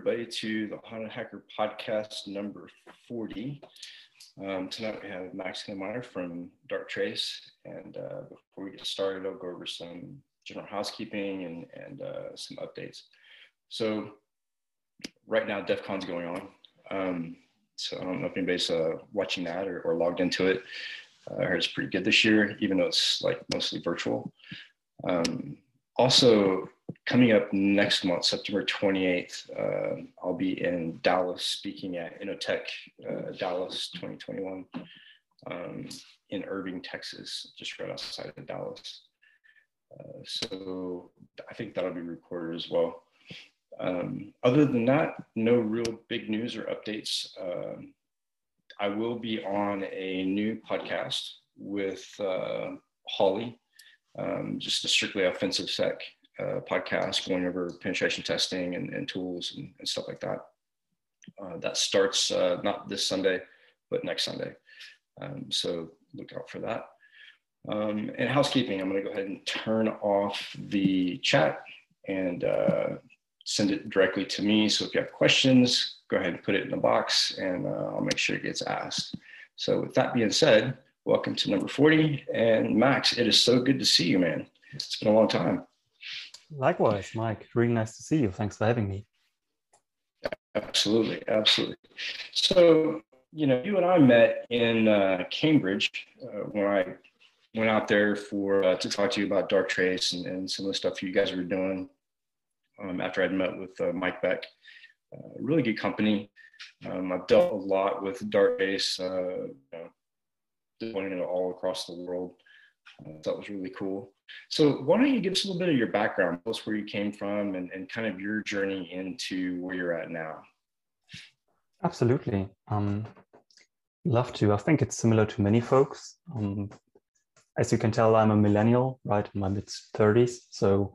Everybody to the Haunted Hacker podcast number 40. Um, tonight we have Max Heinemeyer from Darktrace. And uh, before we get started, I'll go over some general housekeeping and, and uh, some updates. So right now, DEF CON's going on. Um, so I don't know if anybody's uh, watching that or, or, logged into it. Uh, I heard it's pretty good this year, even though it's like mostly virtual. Um, also, coming up next month, September 28th, uh, I'll be in Dallas speaking at Innotech uh, Dallas 2021 um, in Irving, Texas, just right outside of Dallas. Uh, so I think that'll be recorded as well. Um, other than that, no real big news or updates. Um, I will be on a new podcast with uh, Holly, um, just a strictly offensive sec uh, podcast going over penetration testing and, and tools and, and, stuff like that. Uh, that starts uh, not this Sunday, but next Sunday. Um, so look out for that. Um, and housekeeping, I'm going to go ahead and turn off the chat and uh, send it directly to me. So if you have questions, go ahead and put it in the box and uh, I'll make sure it gets asked. So with that being said, welcome to number 40. And Max, it is so good to see you, man. It's been a long time. Likewise, Mike. Really nice to see you. Thanks for having me. Absolutely, absolutely. So, you know, you and I met in uh, Cambridge uh, when I went out there for uh, to talk to you about Darktrace and, and some of the stuff you guys were doing. Um, after I'd met with uh, Mike Beck, uh, really good company. Um, I've dealt a lot with Darktrace, uh, you know, deploying it all across the world. That was really cool. So why don't you give us a little bit of your background, tell us where you came from and, and kind of your journey into where you're at now. Absolutely. Um, love to. I think it's similar to many folks. Um, as you can tell, I'm a millennial, right, in my mid 30s. So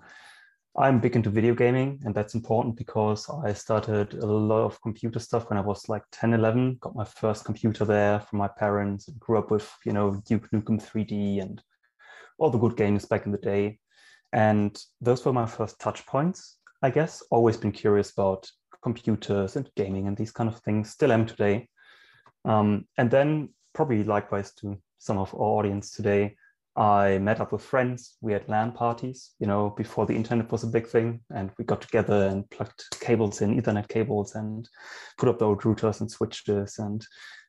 I'm big into video gaming, and that's important because I started a lot of computer stuff when I was like 10, 11. Got my first computer there from my parents, grew up with, you know, Duke Nukem 3D and all the good games back in the day. And those were my first touch points, I guess. Always been curious about computers and gaming and these kind of things. Still am today. Um, and then, probably likewise to some of our audience today, I met up with friends. We had LAN parties, you know, before the internet was a big thing. And we got together and plugged cables in, Ethernet cables, and put up the old routers and switches and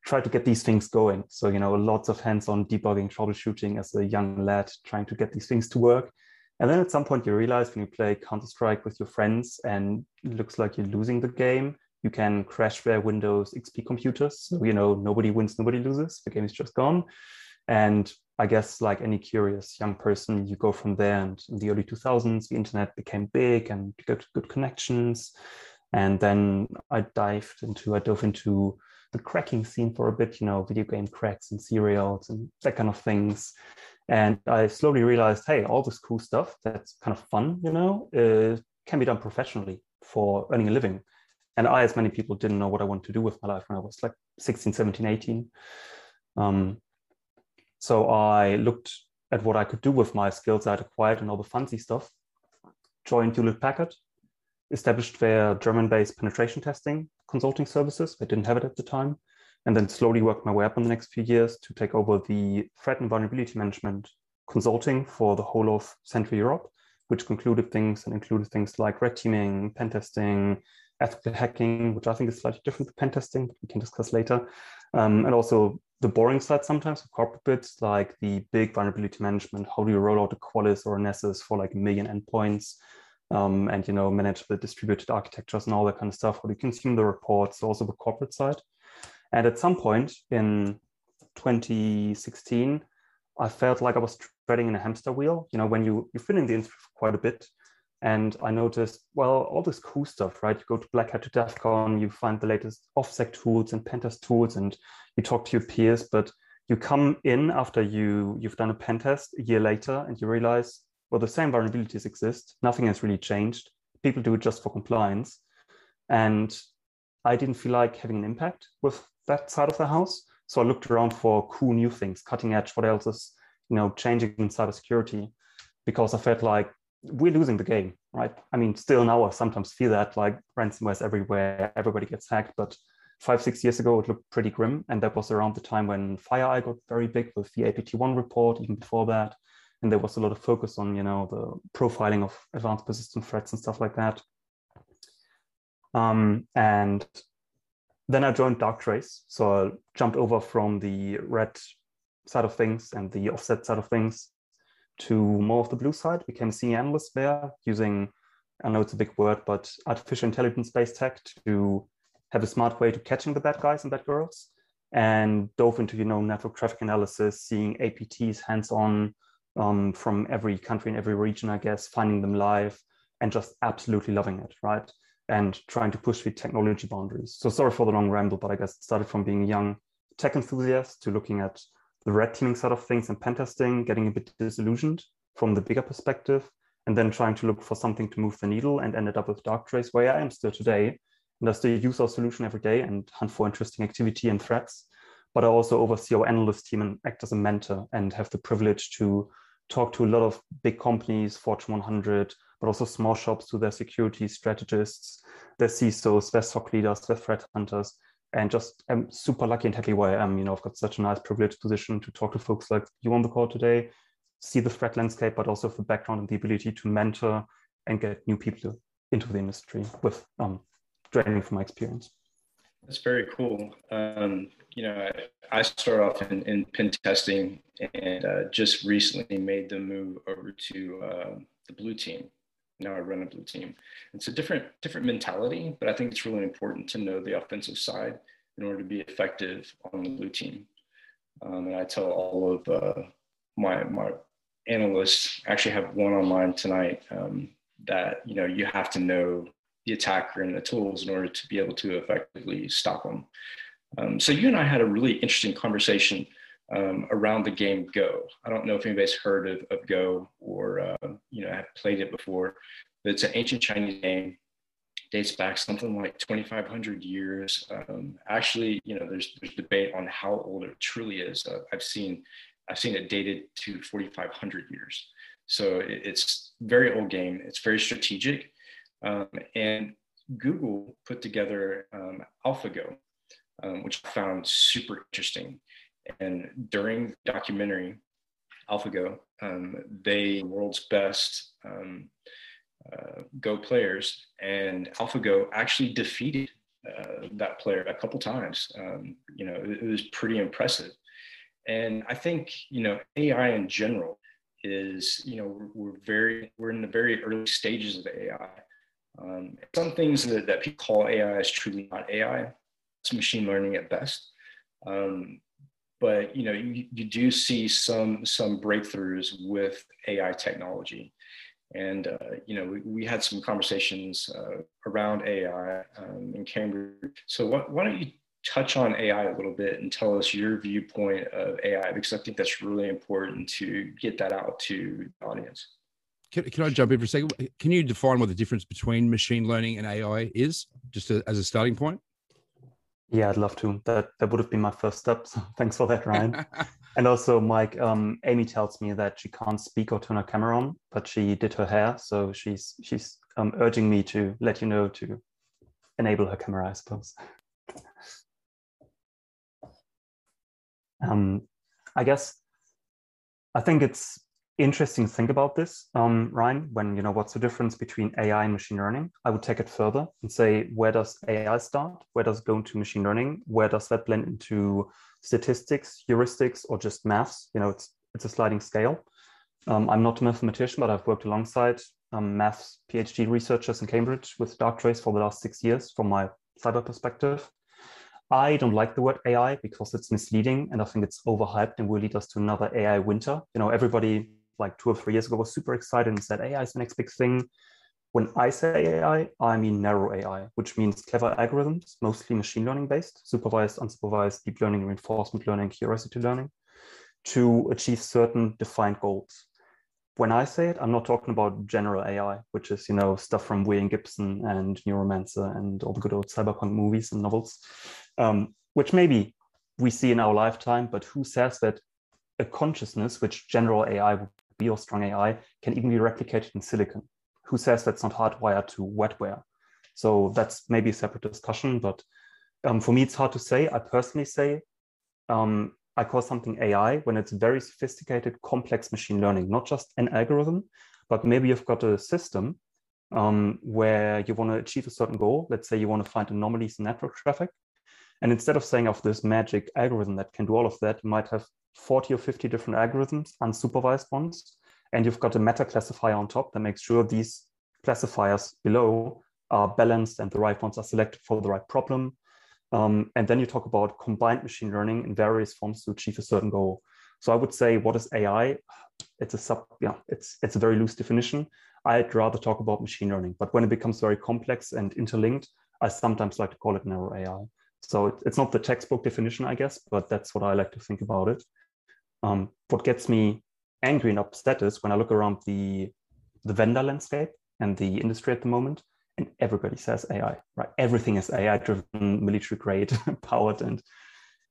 try to get these things going. So, you know, lots of hands-on debugging, troubleshooting as a young lad, trying to get these things to work. And then at some point you realize when you play Counter-Strike with your friends and it looks like you're losing the game, you can crash their Windows XP computers. So, you know, nobody wins, nobody loses. The game is just gone. And I guess like any curious young person, you go from there. And in the early 2000s, the internet became big and you got good connections. And then I dived into, I dove into the cracking scene for a bit, you know, video game cracks and serials and that kind of things. And I slowly realized, hey, all this cool stuff that's kind of fun, you know, uh, can be done professionally for earning a living. And I, as many people, didn't know what I wanted to do with my life when I was like 16, 17, 18. Um, so I looked at what I could do with my skills I'd acquired and all the fancy stuff, joined Hewlett Packard, established their German-based penetration testing consulting services. I didn't have it at the time. And then slowly worked my way up in the next few years to take over the threat and vulnerability management consulting for the whole of Central Europe, which concluded things and included things like red teaming, pen testing, ethical hacking, which I think is slightly different to pen testing, but we can discuss later. Um, and also the boring side sometimes of corporate bits, like the big vulnerability management. How do you roll out a Qualys or a Nessus for like a million endpoints? Um, and you know manage the distributed architectures and all that kind of stuff. Do you consume the reports? Also the corporate side. And at some point in 2016, I felt like I was treading in a hamster wheel. You know, when you you've been in the industry for quite a bit, and I noticed, well, all this cool stuff, right? You go to Black Hat to DEF CON, you find the latest OffSec tools and pentest tools, and you talk to your peers, but you come in after you you've done a pen test a year later and you realize well, the same vulnerabilities exist. Nothing has really changed. People do it just for compliance. And I didn't feel like having an impact with that side of the house. So I looked around for cool new things, cutting edge, what else is, you know, changing in cybersecurity, because I felt like we're losing the game. right? I mean, still now I sometimes feel that like ransomware is everywhere, everybody gets hacked, but five, six years ago, it looked pretty grim. And that was around the time when FireEye got very big with the APT1 report, even before that. And there was a lot of focus on, you know, the profiling of advanced persistent threats and stuff like that. Um, and then I joined Darktrace. So I jumped over from the red side of things and the OffSec side of things to more of the blue side, became a senior analyst there using, I know it's a big word, but artificial intelligence based tech to have a smart way to catching the bad guys and bad girls and dove into, you know, network traffic analysis, seeing APTs hands-on um, from every country and every region, I guess, finding them live and just absolutely loving it, right? And trying to push the technology boundaries. So sorry for the long ramble, but I guess it started from being a young tech enthusiast to looking at the red teaming side of things and pen testing, getting a bit disillusioned from the bigger perspective, and then trying to look for something to move the needle and ended up with Darktrace, where I am still today. And I still use our solution every day and hunt for interesting activity and threats. But I also oversee our analyst team and act as a mentor and have the privilege to talk to a lot of big companies, Fortune 100, but also small shops to their security strategists, their CISOs, their SOC leaders, their threat hunters, and just I'm super lucky and happy where I am. You know, I've got such a nice privileged position to talk to folks like you on the call today, see the threat landscape, but also the background and the ability to mentor and get new people into the industry with um, training from my experience. That's very cool. Um, you know, I, I started off in, in pen testing and uh, just recently made the move over to uh, the blue team. Now I run a blue team. It's a different different mentality, but I think it's really important to know the offensive side in order to be effective on the blue team. Um, and I tell all of uh, my my analysts, actually have one online tonight, um, that you know you have to know the attacker and the tools in order to be able to effectively stop them. Um, so you and I had a really interesting conversation um, around the game Go. I don't know if anybody's heard of, of Go or uh, you know have played it before, but it's an ancient Chinese game. Dates back something like 2,500 years. Um, actually, you know, there's there's debate on how old it truly is. Uh, I've seen I've seen it dated to 4,500 years. So it, it's very old game. It's very strategic, um, and Google put together um, AlphaGo, um, which I found super interesting. And during the documentary, AlphaGo, um, they world's best um, uh, Go players, and AlphaGo actually defeated uh, that player a couple times. Um, you know, it, it was pretty impressive. And I think you know AI in general is you know we're, we're very we're in the very early stages of AI. Um, some things that, that people call AI is truly not AI. It's machine learning at best. Um, but you know you, you do see some some breakthroughs with AI technology, and uh, you know we, we, had some conversations uh, around AI um, in Cambridge. So what, why don't you touch on AI a little bit and tell us your viewpoint of AI because I think that's really important to get that out to the audience. Can, can I jump in for a second? Can you define what the difference between machine learning and AI is, just to, as a starting point? Yeah, I'd love to. That that would have been my first step. So thanks for that, Ryan. and also, Mike, um, Amy tells me that she can't speak or turn her camera on, but she did her hair, so she's she's um, urging me to let you know to enable her camera, I suppose. um, I guess I think it's interesting thing about this, um, Ryan, when you know what's the difference between AI and machine learning. I would take it further and say, where does AI start? Where does it go into machine learning? Where does that blend into statistics, heuristics, or just maths? You know, it's it's a sliding scale. Um, I'm not a mathematician, but I've worked alongside um, maths PhD researchers in Cambridge with Darktrace for the last six years from my cyber perspective. I don't like the word AI because it's misleading and I think it's overhyped and will lead us to another AI winter. You know, everybody like two or three years ago was super excited and said AI is the next big thing. When I say AI, I mean narrow AI, which means clever algorithms, mostly machine learning based, supervised, unsupervised, deep learning, reinforcement learning, curiosity learning, to achieve certain defined goals. When I say it, I'm not talking about general AI, which is you know stuff from William Gibson and Neuromancer and all the good old cyberpunk movies and novels, um, which maybe we see in our lifetime. But who says that a consciousness, which general AI would be or strong AI can even be replicated in silicon, who says that's not hardwired to wetware? So that's maybe a separate discussion, but um, for me, it's hard to say. I personally say um, I call something AI when it's very sophisticated, complex machine learning, not just an algorithm, but maybe you've got a system um, where you want to achieve a certain goal. Let's say you want to find anomalies in network traffic. And instead of saying of this magic algorithm that can do all of that, you might have 40 or 50 different algorithms, unsupervised ones. And you've got a meta classifier on top that makes sure these classifiers below are balanced and the right ones are selected for the right problem. Um, and then you talk about combined machine learning in various forms to achieve a certain goal. So I would say, what is AI? It's a sub, yeah, it's it's a very loose definition. I'd rather talk about machine learning, but when it becomes very complex and interlinked, I sometimes like to call it narrow AI. So it, it's not the textbook definition, I guess, but that's what I like to think about it. Um, what gets me angry and upset is when I look around the the vendor landscape and the industry at the moment, and everybody says AI, right? Everything is AI driven, military grade, powered, and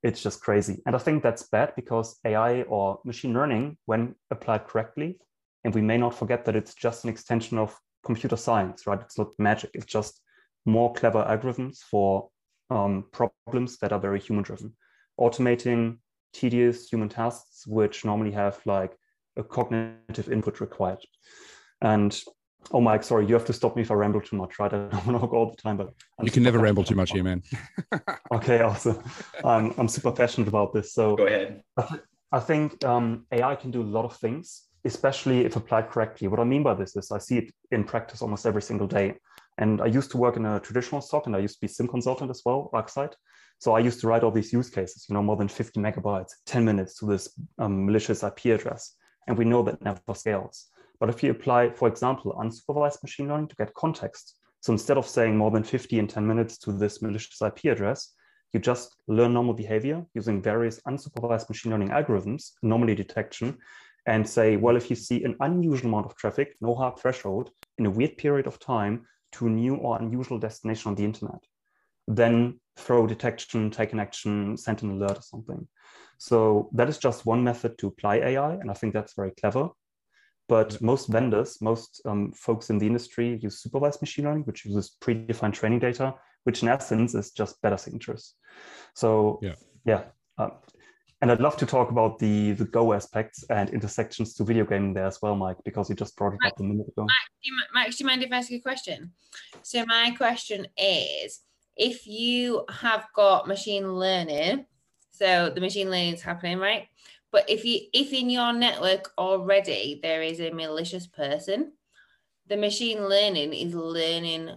it's just crazy. And I think that's bad because AI or machine learning, when applied correctly, and we may not forget that it's just an extension of computer science, right? It's not magic, it's just more clever algorithms for um, problems that are very human driven. Automating tedious human tasks, which normally have like a cognitive input required. And Oh, Mike, sorry, you have to stop me if I ramble too much, right? I don't want to talk all the time, but I'm you can never ramble too much here, man. okay, awesome. I'm, I'm super passionate about this. So go ahead. I, think um, AI can do a lot of things, especially if applied correctly. What I mean by this is I see it in practice almost every single day. And I used to work in a traditional SOC and I used to be SIEM consultant as well, ArcSight. So I used to write all these use cases, you know, more than 50 megabytes, 10 minutes to this um, malicious IP address. And we know that never scales. But if you apply, for example, unsupervised machine learning to get context, so instead of saying more than 50 in 10 minutes to this malicious IP address, you just learn normal behavior using various unsupervised machine learning algorithms, anomaly detection, and say, well, if you see an unusual amount of traffic, no hard threshold, in a weird period of time to a new or unusual destination on the internet, then throw detection, take an action, send an alert or something. So that is just one method to apply AI, and I think that's very clever. But yeah. most vendors, most um, folks in the industry use supervised machine learning, which uses predefined training data, which in essence is just better signatures. So yeah, yeah. Um, and I'd love to talk about the the Go aspects and intersections to video gaming there as well, Mike, because you just brought it Mike, up a minute ago. Mike do, you, Mike, do you mind if I ask you a question? So my question is, if you have got machine learning, so the machine learning is happening, right? But if you if in your network already there is a malicious person, the machine learning is learning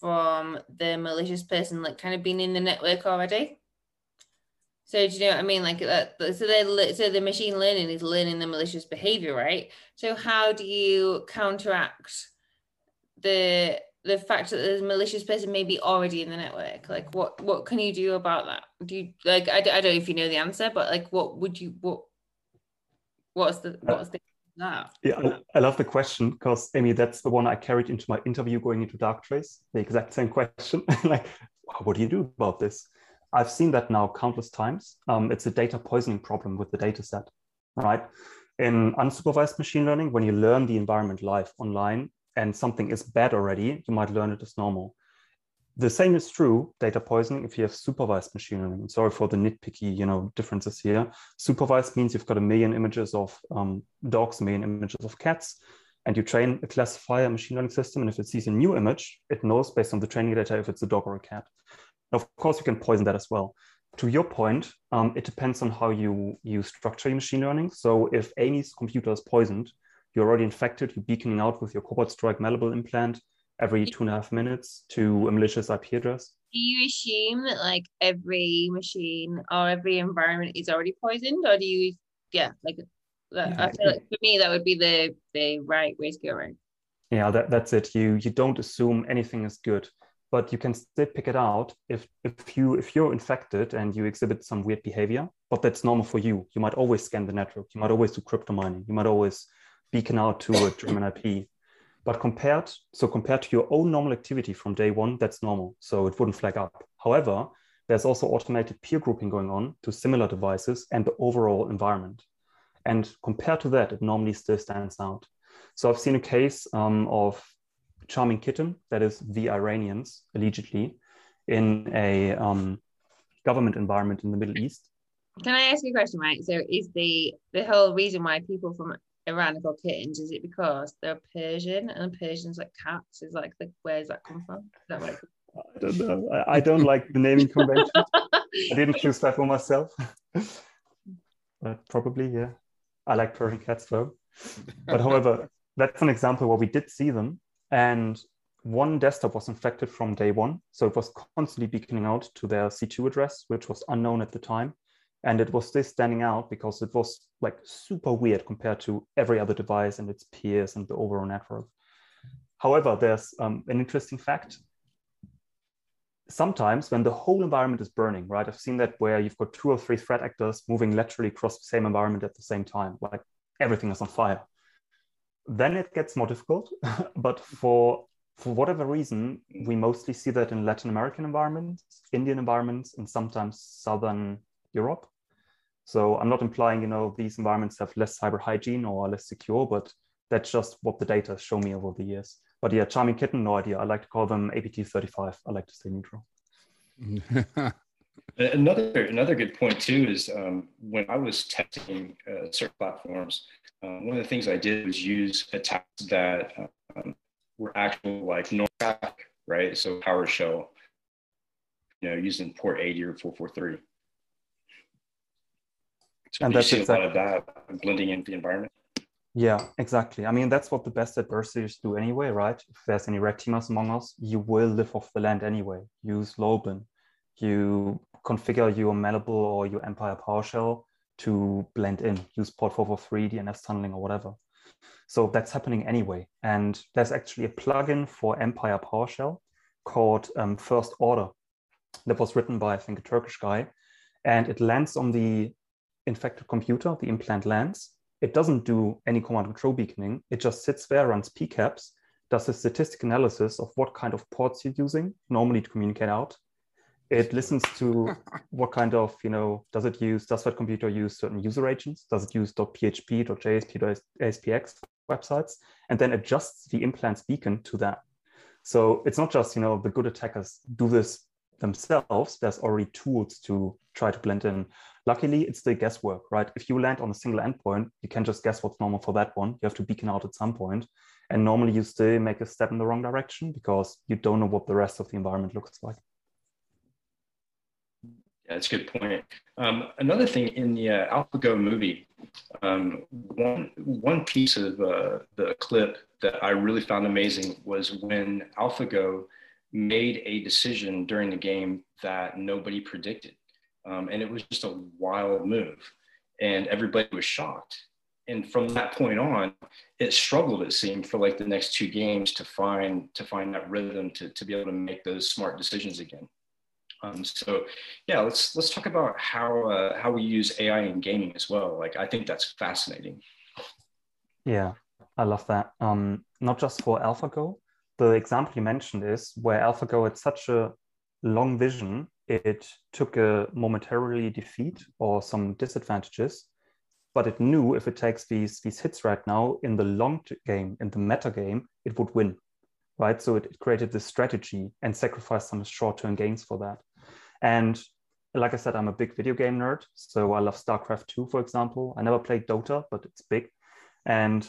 from the malicious person, like kind of being in the network already. So do you know what I mean? Like uh, that. So they so the machine learning is learning the malicious behavior, right? So how do you counteract the the fact that the malicious person may be already in the network? Like what what can you do about that? Do you like I, I don't know if you know the answer, but like what would you what What's the what's the that? Yeah, I love the question because Amy, that's the one I carried into my interview going into Darktrace. The exact same question. like, what do you do about this? I've seen that now countless times. Um, it's a data poisoning problem with the data set, right? In unsupervised machine learning, when you learn the environment live online and something is bad already, you might learn it as normal. The same is true data poisoning if you have supervised machine learning. Sorry for the nitpicky, you know, differences here. Supervised means you've got a million images of um, dogs, a million images of cats, and you train a classifier machine learning system. And if it sees a new image, it knows based on the training data if it's a dog or a cat. Of course, you can poison that as well. To your point, um, it depends on how you, you structure your machine learning. So if Amy's computer is poisoned, you're already infected, you're beaconing out with your Cobalt Strike malleable implant, every two and a half minutes to a malicious IP address. Do you assume that like every machine or every environment is already poisoned, or do you, yeah, like that, yeah. I feel like for me that would be the the right way to go around. Yeah, that, that's it. You you don't assume anything is good, but you can still pick it out if if you if you're infected and you exhibit some weird behavior, but that's normal for you. You might always scan the network. You might always do crypto mining. You might always beacon out to a German IP. But compared, so compared to your own normal activity from day one, that's normal. So it wouldn't flag up. However, there's also automated peer grouping going on to similar devices and the overall environment. And compared to that, it normally still stands out. So I've seen a case um, of Charming Kitten, that is the Iranians, allegedly, in a um, government environment in the Middle East. Can I ask you a question, right? So, is the the whole reason why people from Iran are called kittens? Is it because they're Persian and Persians like cats? Is like the where does that come from? That where I don't know. I, I don't like the naming convention. I didn't choose that for myself. but probably, yeah. I like Persian cats though. But however, that's an example where we did see them. And one desktop was infected from day one. So it was constantly beaconing out to their C2 address, which was unknown at the time. And it was this standing out because it was like super weird compared to every other device and its peers and the overall network. However, there's um, an interesting fact. Sometimes when the whole environment is burning, right? I've seen that where you've got two or three threat actors moving laterally across the same environment at the same time, like everything is on fire. Then it gets more difficult. but for for whatever reason, we mostly see that in Latin American environments, Indian environments, and sometimes Southern Europe. So I'm not implying, you know, these environments have less cyber hygiene or less secure, but that's just what the data show me over the years. But yeah, Charming Kitten, no idea. I like to call them APT35. I like to stay neutral. another another good point too is um, when I was testing uh, certain platforms, uh, one of the things I did was use attacks that um, were actual like NORML, right? So PowerShell, you know, using port 80 or 443. So and that's exactly, a lot of that blending into the environment. Yeah, exactly. I mean, that's what the best adversaries do anyway, right? If there's any red teamers among us, you will live off the land anyway. Use LOLBin. You configure your Malleable or your Empire PowerShell to blend in. Use port 443, DNS tunneling, or whatever. So that's happening anyway. And there's actually a plugin for Empire PowerShell called um, First Order that was written by, I think, a Turkish guy. And it lands on the infected computer, the implant lands. It doesn't do any command control beaconing. It just sits there, runs PCAPs, does a statistic analysis of what kind of ports you're using, normally to communicate out. It listens to what kind of, you know, does it use, does that computer use certain user agents? Does it use .php, .jsp, .aspx websites? And then adjusts the implant's beacon to that. So it's not just, you know, the good attackers do this themselves. There's already tools to try to blend in. Luckily, it's the guesswork, right? If you land on a single endpoint, you can just guess what's normal for that one. You have to beacon out at some point. And normally you still make a step in the wrong direction because you don't know what the rest of the environment looks like. Yeah, that's a good point. Um, another thing in the uh, AlphaGo movie, um, one one piece of uh, the clip that I really found amazing was when AlphaGo made a decision during the game that nobody predicted. Um, and it was just a wild move. And everybody was shocked. And from that point on, it struggled, it seemed, for like the next two games to find to find that rhythm to, to be able to make those smart decisions again. Um, so yeah, let's let's talk about how uh, how we use AI in gaming as well. Like I think that's fascinating. Yeah, I love that. Um, not just for AlphaGo. The example you mentioned is where AlphaGo had such a long vision it took a momentarily defeat or some disadvantages, but it knew if it takes these, these hits right now in the long game, in the meta game, it would win, right? So it, it created this strategy and sacrificed some short-term gains for that. And like I said, I'm a big video game nerd. So I love StarCraft 2, for example. I never played Dota, but it's big. And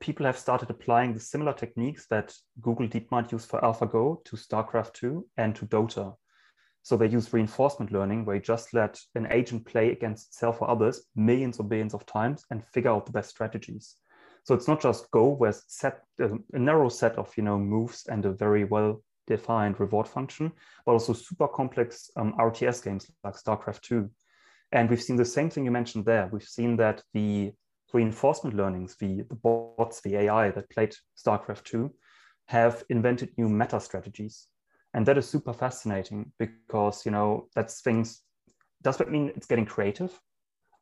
people have started applying the similar techniques that Google DeepMind used for AlphaGo to StarCraft 2 and to Dota. So they use reinforcement learning where you just let an agent play against itself or others millions or billions of times and figure out the best strategies. So it's not just Go where set a, a narrow set of you know moves and a very well defined reward function, but also super complex um, RTS games like StarCraft 2. And we've seen the same thing you mentioned there. We've seen that the reinforcement learnings, the, the bots, the AI that played StarCraft 2, have invented new meta strategies. And that is super fascinating because you know that's things does that mean it's getting creative?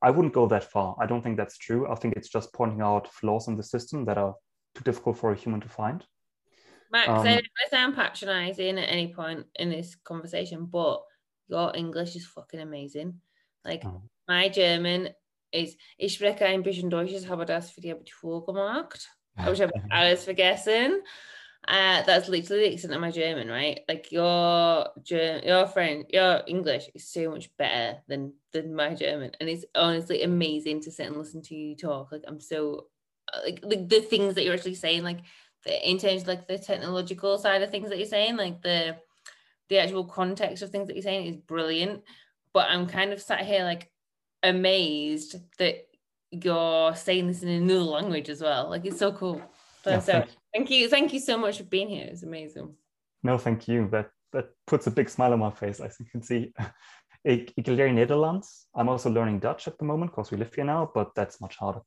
I wouldn't go that far. I don't think that's true. I think it's just pointing out flaws in the system that are too difficult for a human to find. Max um, i sound patronizing at any point in this conversation but your english is fucking amazing. Like oh. my german is ich spreche ein bisschen deutsch habe das für die abitur gemacht aber ich habe alles vergessen Uh, that's literally the extent of my German, right? Like your German, your friend, your English is so much better than than my German, and it's honestly amazing to sit and listen to you talk. Like I'm so like the, the things that you're actually saying, like the in terms of like the technological side of things that you're saying, like the the actual context of things that you're saying is brilliant. But I'm kind of sat here like amazed that you're saying this in another language as well. Like it's so cool. So, yeah, so thank you. Thank you so much for being here. It's amazing. No, thank you. That that puts a big smile on my face, as you can see. Ik, ik leer Nederlands. I'm also learning Dutch at the moment because we live here now, but that's much harder.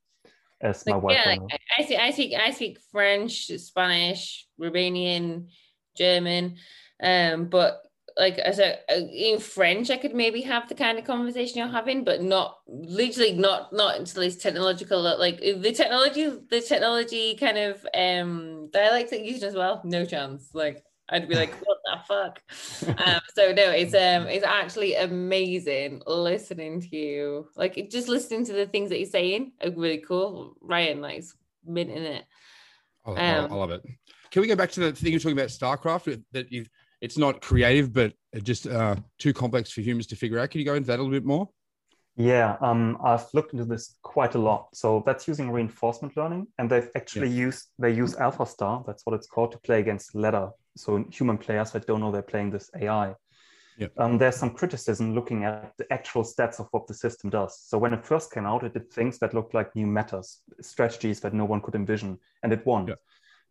As my wife. Yeah, like, I speak, I speak, I speak French, Spanish, Romanian, German, um, but like as a in French, I could maybe have the kind of conversation you're having, but not literally not not until it's technological. Like the technology, the technology kind of um dialects that using as well. No chance. Like I'd be like, what the fuck? um, so no, it's um it's actually amazing listening to you. Like just listening to the things that you're saying are really cool. Ryan, like minting it. Um, I love it. Can we go back to the thing you're talking about StarCraft that you've it's not creative, but just uh, too complex for humans to figure out. Can you go into that a little bit more? Yeah, um, I've looked into this quite a lot. So that's using reinforcement learning, and they've actually yeah. used they use AlphaStar, that's what it's called, to play against ladder. So human players that don't know they're playing this AI. Yeah. Um, there's some criticism looking at the actual stats of what the system does. So when it first came out, it did things that looked like new metas, strategies that no one could envision, and it won. Yeah.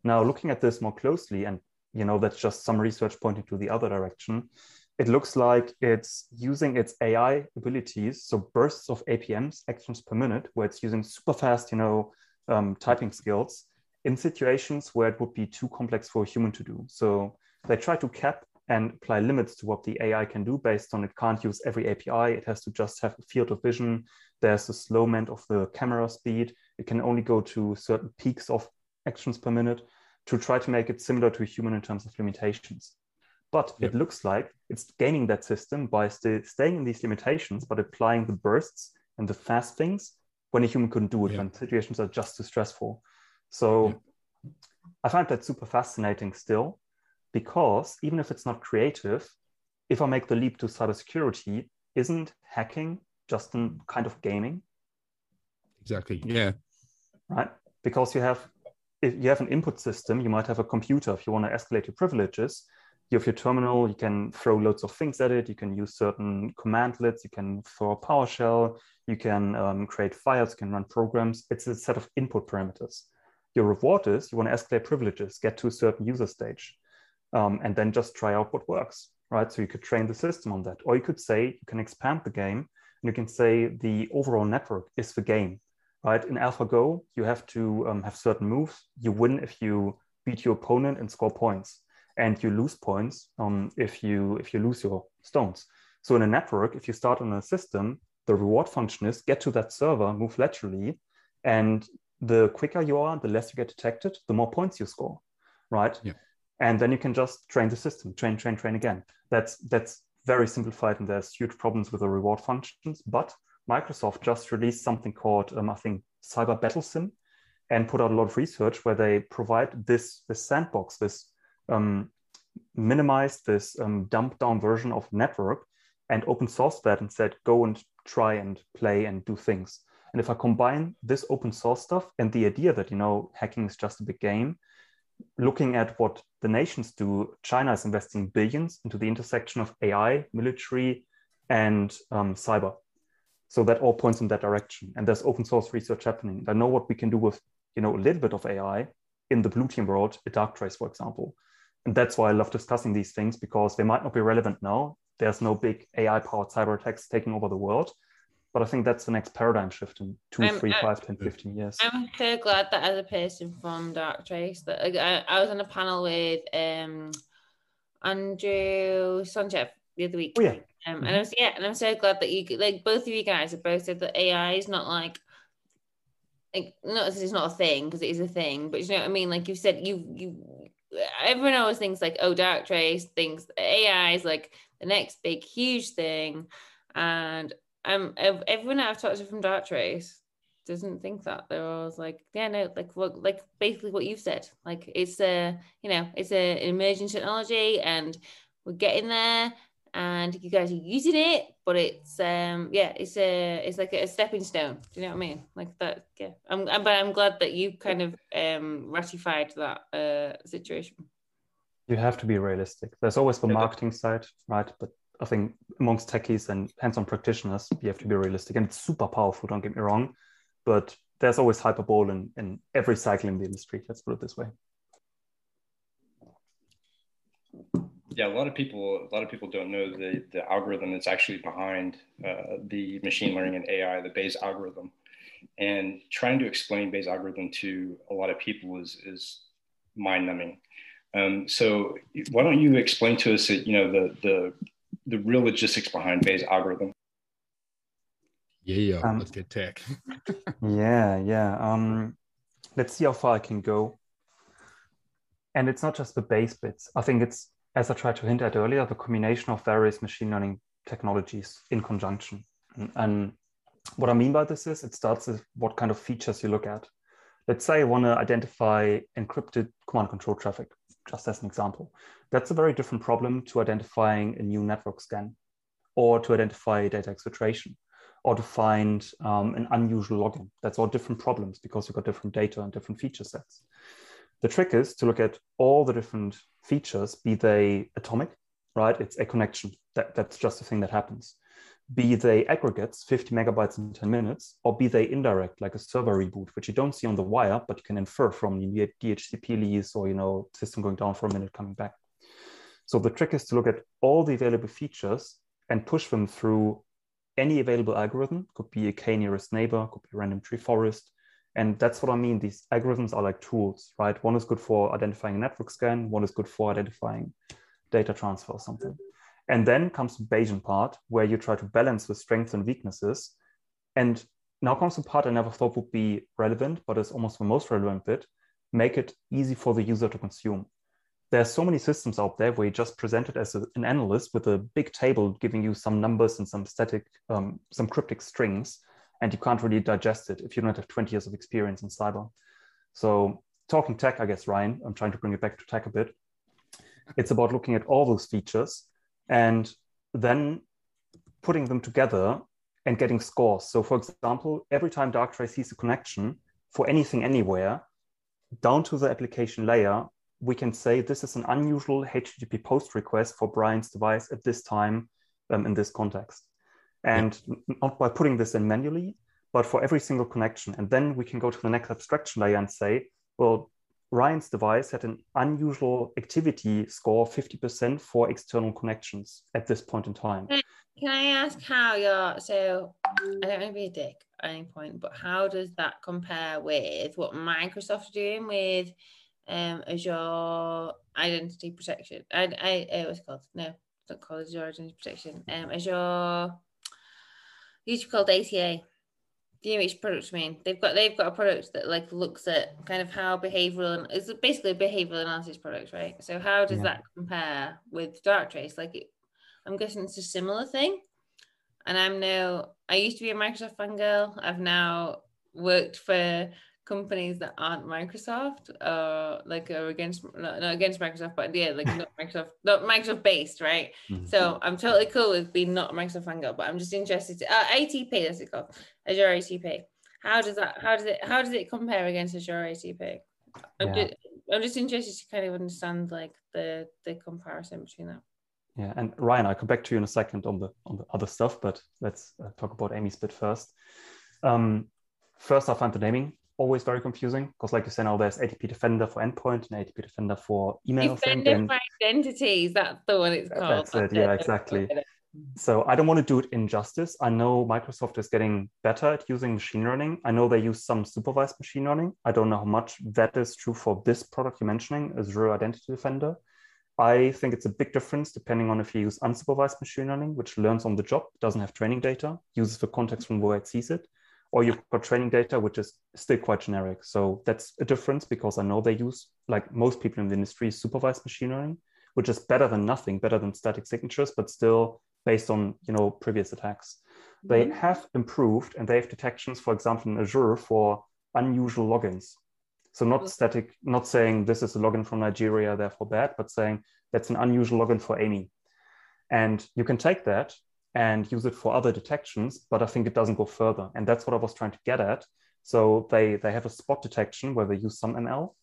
Now looking at this more closely and you know that's just some research pointing to the other direction. It looks like it's using its ai abilities so bursts of apms actions per minute where it's using super fast you know um, typing skills in situations where it would be too complex for a human to do. So they try to cap and apply limits to what the ai can do based on it can't use every api it has to just have a field of vision. There's a slowment of the camera speed. It can only go to certain peaks of actions per minute to try to make it similar to a human in terms of limitations. But yep. it looks like it's gaining that system by st- staying in these limitations, but applying the bursts and the fast things when a human couldn't do it, yep. when situations are just too stressful. So yep. I find that super fascinating still, because even if it's not creative, if I make the leap to cybersecurity, isn't hacking just a kind of gaming? Exactly. Yeah. Right. Because you have if you have an input system, you might have a computer. If you want to escalate your privileges, you have your terminal, you can throw loads of things at it. You can use certain commandlets, you can throw a PowerShell, you can um, create files, you can run programs. It's a set of input parameters. Your reward is you want to escalate privileges, get to a certain user stage, um, and then just try out what works, right? So you could train the system on that. Or you could say you can expand the game and you can say the overall network is the game right? In AlphaGo, you have to um, have certain moves. You win if you beat your opponent and score points, and you lose points um, if you if you lose your stones. So in a network, if you start on a system, the reward function is get to that server, move laterally, and the quicker you are, the less you get detected, the more points you score, right? Yeah. And then you can just train the system, train, train, train again. That's that's very simplified, and there's huge problems with the reward functions, but Microsoft just released something called, um, I think, CyberBattleSim, and put out a lot of research where they provide this, this sandbox, this um, minimized, this um, dumbed down version of network, and open source that and said, go and try and play and do things. And if I combine this open source stuff and the idea that, you know, hacking is just a big game, looking at what the nations do, China is investing billions into the intersection of AI, military, and um, cyber. So that all points in that direction. And there's open source research happening. I know what we can do with, you know, a little bit of AI in the blue team world, a Darktrace, for example. And that's why I love discussing these things because they might not be relevant now. There's no big AI powered cyber attacks taking over the world. But I think that's the next paradigm shift in 2 I'm, three, five, 10, 15 years. I'm so glad that as a person from Darktrace, that I, I was on a panel with um, Andrew Tsonchev the other week. Oh, yeah. Um, mm-hmm. and I was yeah, and I'm so glad that you like both of you guys have both said that AI is not like like not it's not a thing because it is a thing, but you know what I mean. Like you said, you you everyone always thinks like oh Darktrace thinks AI is like the next big huge thing, and um everyone I've talked to from Darktrace doesn't think that. They're always like, yeah, no, like look, like basically what you've said. Like it's a, you know, it's a, an emerging technology, and we're getting there, and you guys are using it, but it's um, yeah, it's a, it's like a stepping stone. Do you know what I mean? Like that, yeah. I'm, I'm but I'm glad that you kind of um ratified that uh situation. You have to be realistic. There's always the marketing side, right? But I think amongst techies and hands-on practitioners, you have to be realistic, and it's super powerful. Don't get me wrong, but there's always hyperbole in, in every cycle in the industry. Let's put it this way. Yeah, a lot of people, a lot of people don't know the the algorithm that's actually behind uh, the machine learning and AI, the Bayes algorithm, and trying to explain Bayes algorithm to a lot of people is is mind numbing. Um, so why don't you explain to us, that, you know, the the the real logistics behind Bayes algorithm? Yeah, um, let's get tech. yeah, yeah. Um, let's see how far I can go. And it's not just the Bayes bits. I think it's, as I tried to hint at earlier, the combination of various machine learning technologies in conjunction. And, what I mean by this is it starts with what kind of features you look at. Let's say I want to identify encrypted command control traffic, just as an example. That's a very different problem to identifying a new network scan or to identify data exfiltration or to find um, an unusual login. That's all different problems because you've got different data and different feature sets. The trick is to look at all the different features, be they atomic, right? It's a connection. That, that's just a thing that happens. Be they aggregates, 50 megabytes in 10 minutes, or be they indirect, like a server reboot, which you don't see on the wire, but you can infer from DHCP lease or, you know, system going down for a minute, coming back. So the trick is to look at all the available features and push them through any available algorithm, could be a k nearest neighbor, could be random tree forest. And that's what I mean. These algorithms are like tools, right? One is good for identifying a network scan, one is good for identifying data transfer or something. And then comes the Bayesian part where you try to balance the strengths and weaknesses. And now comes the part I never thought would be relevant, but is almost the most relevant bit. Make it easy for the user to consume there are so many systems out there where you just present it as a, an analyst with a big table giving you some numbers and some static, um, some cryptic strings, and you can't really digest it if you don't have 20 years of experience in cyber. So talking tech, I guess, Ryan, I'm trying to bring it back to tech a bit. It's about looking at all those features and then putting them together and getting scores. So for example, every time Darktrace sees a connection for anything anywhere, down to the application layer, we can say this is an unusual HTTP post request for Brian's device at this time um, in this context. And yeah. not by putting this in manually, but for every single connection. And then we can go to the next abstraction layer and say, well, Ryan's device had an unusual activity score 50% for external connections at this point in time. Can I ask how you're so I don't want to be a dick at any point, but how does that compare with what Microsoft are doing with um, Azure Identity Protection. I, I, I what's it called? No, don't call it Azure Identity Protection. Um, Azure to called ATA. Do you know which product I mean? They've got they've got a product that like looks at kind of how behavioral and it's basically a behavioral analysis product, right? So how does yeah. that compare with Darktrace? Like, it, I'm guessing it's a similar thing. And I'm now I used to be a Microsoft fangirl. I've now worked for companies that aren't Microsoft, uh, like are against not, not, against Microsoft, but yeah, like not Microsoft, not Microsoft based, right? Mm-hmm. So I'm totally cool with being not a Microsoft fangirl, but I'm just interested to uh, ATP, that's it called Azure ATP. How does that? How does it? How does it compare against Azure ATP? I'm, yeah. just, I'm just interested to kind of understand like the the comparison between that. Yeah, and Ryan, I'll come back to you in a second on the on the other stuff, but let's uh, talk about Amy's bit first. Um, first, I find the naming always very confusing because, like you said, now there's ATP Defender for endpoint and ATP Defender for email. Defender for identities. That's the one it's called. That's, that's it. Yeah, exactly. So I don't want to do it injustice. I know Microsoft is getting better at using machine learning. I know they use some supervised machine learning. I don't know how much that is true for this product you're mentioning, Azure Identity Defender. I think it's a big difference depending on if you use unsupervised machine learning, which learns on the job, doesn't have training data, uses the context from where it sees it, or you've got training data which is still quite generic so that's a difference because i know they use like most people in the industry supervised machine learning which is better than nothing better than static signatures but still based on you know previous attacks they mm-hmm. have improved and they have detections, for example, in Azure for unusual logins. So not mm-hmm. static, not saying this is a login from Nigeria, therefore bad, but saying that's an unusual login for Amy. And you can take that and use it for other detections, but I think it doesn't go further. And that's what I was trying to get at. So they, they have a spot detection where they use some ML,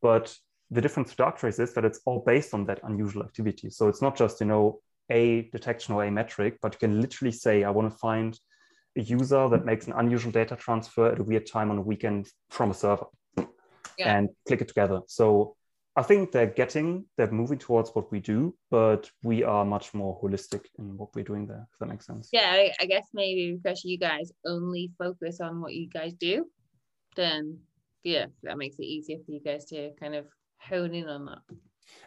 but the difference to Darktrace is that it's all based on that unusual activity. So it's not just, you know, a detection or a metric, but you can literally say, I want to find a user that makes an unusual data transfer at a weird time on a weekend from a server yeah. and click it together. So I think they're getting, they're moving towards what we do, but we are much more holistic in what we're doing there, if that makes sense. Yeah, I, I guess maybe because you guys only focus on what you guys do, then yeah, that makes it easier for you guys to kind of hone in on that.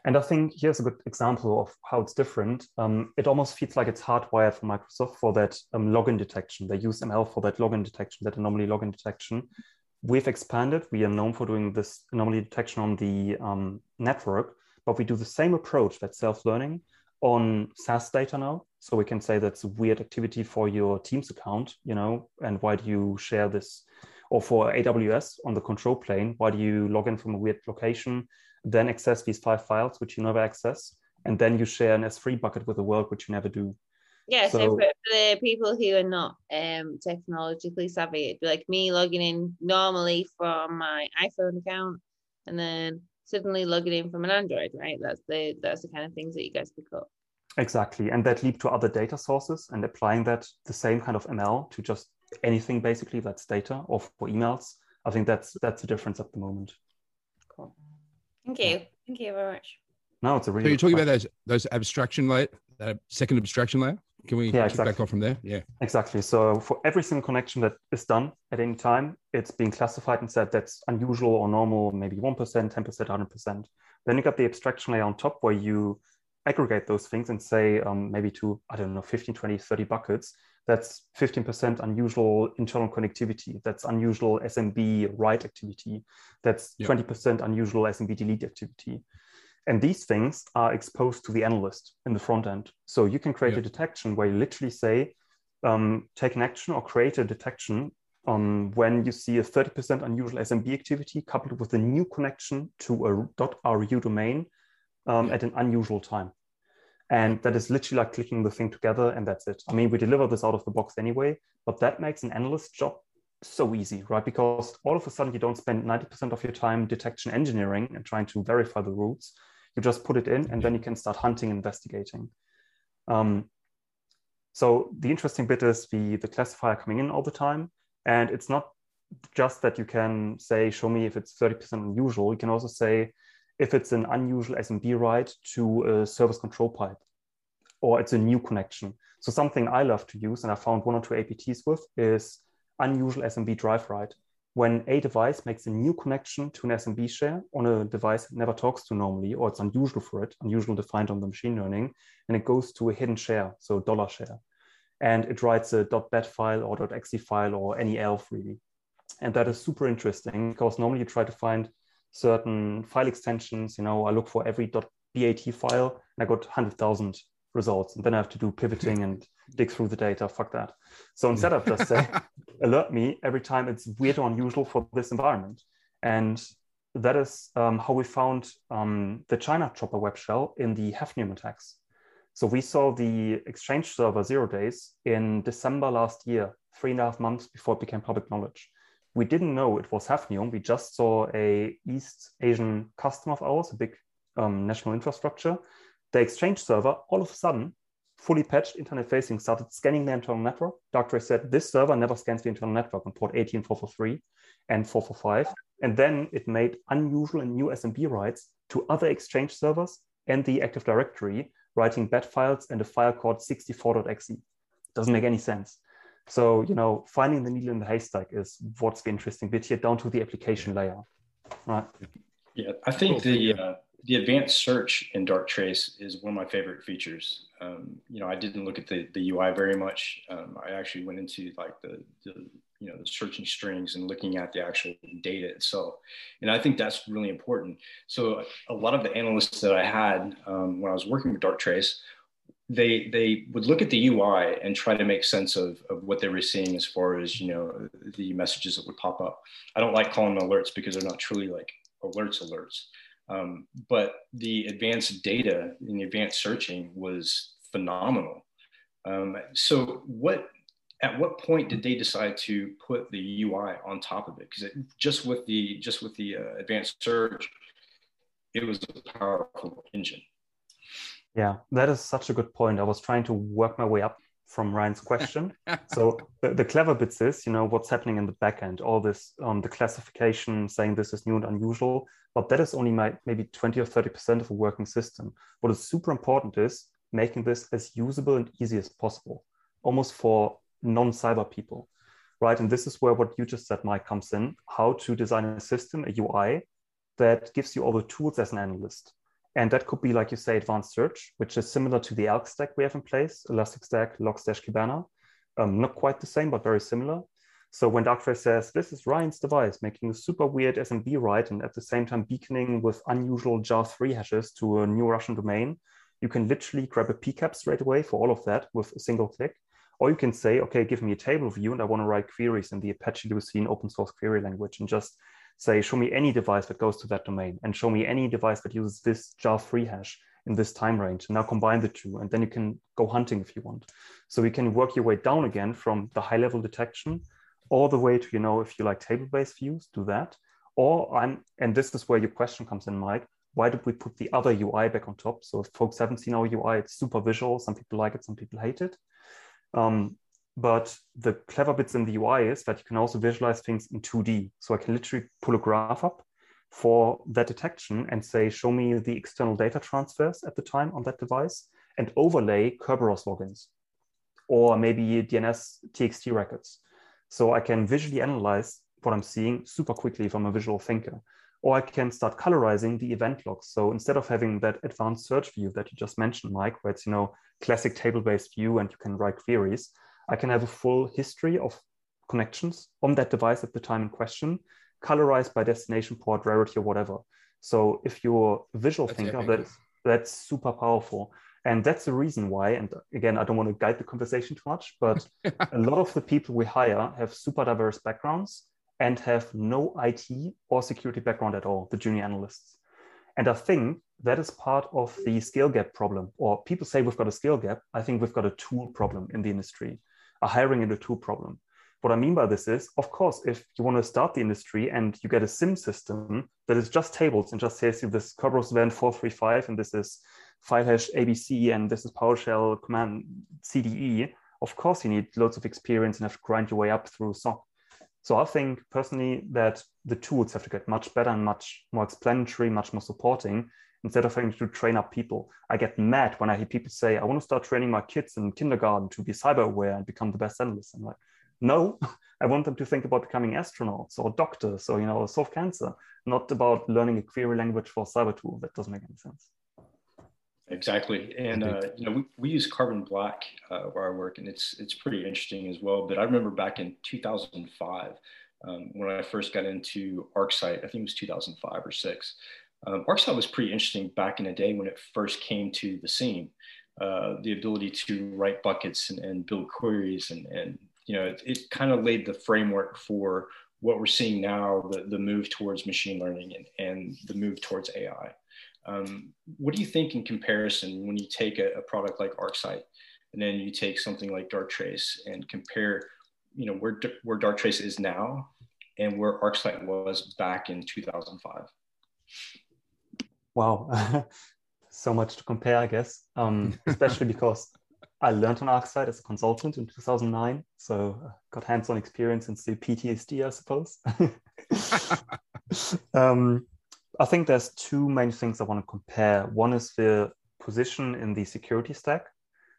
And I think here's a good example of how it's different. Um, it almost feels like it's hardwired for Microsoft for that um, login detection. They use ML for that login detection, that anomaly login detection. We've expanded. We are known for doing this anomaly detection on the um, network, but we do the same approach, that self-learning, on SaaS data now. So we can say that's a weird activity for your Teams account, you know, and why do you share this? Or for AWS on the control plane, why do you log in from a weird location? then access these five files which you never access, and then you share an S3 bucket with the world which you never do. Yeah, so, so for, the people who are not um, technologically savvy, it'd be like me logging in normally from my iPhone account and then suddenly logging in from an Android, right? That's the that's the kind of things that you guys pick up. Exactly, and that leap to other data sources and applying that the same kind of ML to just anything basically that's data or for emails. I think that's that's the difference at the moment. Cool. Thank you. Thank you very much. No, it's a really. So you're talking about those those abstraction layer, that second abstraction layer. Can we yeah, exactly. back off from there? Yeah. Exactly. So for every single connection that is done at any time, it's being classified and said that's unusual or normal, maybe 1%, 10%, 100%. Then you got the abstraction layer on top where you aggregate those things and say um, maybe to, I don't know, 15, 20, 30 buckets. That's 15% unusual internal connectivity. That's unusual SMB write activity. That's yep. 20% unusual SMB delete activity. And these things are exposed to the analyst in the front end. So you can create yep. a detection where you literally say, um, take an action or create a detection um, when you see a 30% unusual SMB activity coupled with a new connection to a .ru domain um, at an unusual time. And that is literally like clicking the thing together and that's it. I mean, we deliver this out of the box anyway, but that makes an analyst job so easy, right? Because all of a sudden you don't spend 90% of your time detection engineering and trying to verify the routes. You just put it in and then you can start hunting, investigating. Um, so the interesting bit is the, the classifier coming in all the time. And it's not just that you can say, show me if it's 30% unusual. You can also say, if it's an unusual SMB write to a service control pipe, or it's a new connection. So something I love to use, and I found one or two APTs with, is unusual SMB drive write. When a device makes a new connection to an SMB share on a device it never talks to normally, or it's unusual for it, unusual defined on the machine learning, and it goes to a hidden share, so dollar share. And it writes a .bat file or .exe file or any ELF really. And that is super interesting because normally you try to find certain file extensions. You know, I look for every .bat file and I got 100,000 results. And then I have to do pivoting and dig through the data. Fuck that. So instead of just say, alert me every time it's weird or unusual for this environment. And that is um, how we found um, the China Chopper web shell in the Hafnium attacks. So we saw the Exchange server zero days in December last year, three and a half months before it became public knowledge we didn't know it was Hafnium. We just saw a East Asian customer of ours, a big um, national infrastructure. The Exchange server, all of a sudden, fully patched internet facing, started scanning the internal network. Darktrace said this server never scans the internal network on port 18443 and 445. And then it made unusual and new SMB writes to other Exchange servers and the Active Directory, writing bat files and a file called 64.exe. Doesn't make any sense. So, you know, finding the needle in the haystack is what's the interesting bit here down to the application layer, right? Yeah, I think the, uh, the advanced search in Darktrace is one of my favorite features. Um, you know, I didn't look at the, the UI very much. Um, I actually went into like the, the, you know, the searching strings and looking at the actual data itself. And I think that's really important. So a lot of the analysts that I had um, when I was working with Darktrace they they would look at the UI and try to make sense of, of what they were seeing as far as you know the messages that would pop up. I don't like calling them alerts because they're not truly like alerts alerts. Um, but the advanced data and the advanced searching was phenomenal. Um, so what at what point did they decide to put the UI on top of it? Because just with the just with the uh, advanced search, it was a powerful engine. Yeah, that is such a good point. I was trying to work my way up from Ryan's question. so the, the, clever bits is, you know, what's happening in the backend, all this, um, the classification saying this is new and unusual, but that is only my, maybe 20 or 30% of a working system. What is super important is making this as usable and easy as possible, almost for non-cyber people, right? And this is where what you just said, Mike, comes in, how to design a system, a UI that gives you all the tools as an analyst and that could be, like you say, advanced search, which is similar to the ELK stack we have in place, Elasticstack, Logstash, Kibana. Um, not quite the same, but very similar. So when Darktrace says, this is Ryan's device, making a super weird SMB write and at the same time beaconing with unusual JA3 hashes to a new Russian domain, you can literally grab a PCAP straight away for all of that with a single click. Or you can say, okay, give me a table view and I want to write queries in the Apache Lucene open source query language and just say, show me any device that goes to that domain and show me any device that uses this JA3 hash in this time range. Now combine the two, and then you can go hunting if you want. So you can work your way down again from the high level detection all the way to, you know, if you like table-based views, do that. Or I'm, and this is where your question comes in, Mike. Why did we put the other UI back on top? So if folks haven't seen our UI, it's super visual. Some people like it, some people hate it. Um, but the clever bits in the UI is that you can also visualize things in 2D. So I can literally pull a graph up for that detection and say, show me the external data transfers at the time on that device and overlay Kerberos logins or maybe DNS TXT records. So I can visually analyze what I'm seeing super quickly if I'm a visual thinker. Or I can start colorizing the event logs. So instead of having that advanced search view that you just mentioned, Mike, where it's, you know, classic table-based view and you can write queries, I can have a full history of connections on that device at the time in question, colorized by destination port, rarity, or whatever. So if you're a visual that's thinker, that's, that's super powerful. And that's the reason why, and again, I don't want to guide the conversation too much, but a lot of the people we hire have super diverse backgrounds and have no IT or security background at all, the junior analysts. And I think that is part of the skill gap problem. Or people say we've got a skill gap. I think we've got a tool problem in the industry a hiring a tool problem. What I mean by this is, of course, if you want to start the industry and you get a SIM system that is just tables and just says you this Kerberos event 435 and this is file hash ABC and this is PowerShell command CDE, of course you need loads of experience and have to grind your way up through SOC. So I think personally that the tools have to get much better and much more explanatory, much more supporting instead of having to train up people. I get mad when I hear people say, I want to start training my kids in kindergarten to be cyber aware and become the best analyst. I'm like, no, I want them to think about becoming astronauts or doctors or, you know, solve cancer, not about learning a query language for a cyber tool. That doesn't make any sense. Exactly, and uh, you know we, we use Carbon Black uh, where I work, and it's it's pretty interesting as well. But I remember back in 2005 um, when I first got into ArcSight, I think it was 2005 or six. Um, ArcSight was pretty interesting back in the day when it first came to the scene. Uh, the ability to write buckets and, and build queries and, and you know it, it kind of laid the framework for what we're seeing now the, the move towards machine learning and, and the move towards ai um, what do you think in comparison when you take a, a, product like arcsight and then you take something like darktrace and compare you know where, where darktrace is now and where arcsight was back in 2005 Wow, so much to compare, I guess, um, especially because I learned on ArcSight as a consultant in 2009. So uh, got hands-on experience and still PTSD, I suppose. um, I think there's two main things I want to compare. One is the position in the security stack.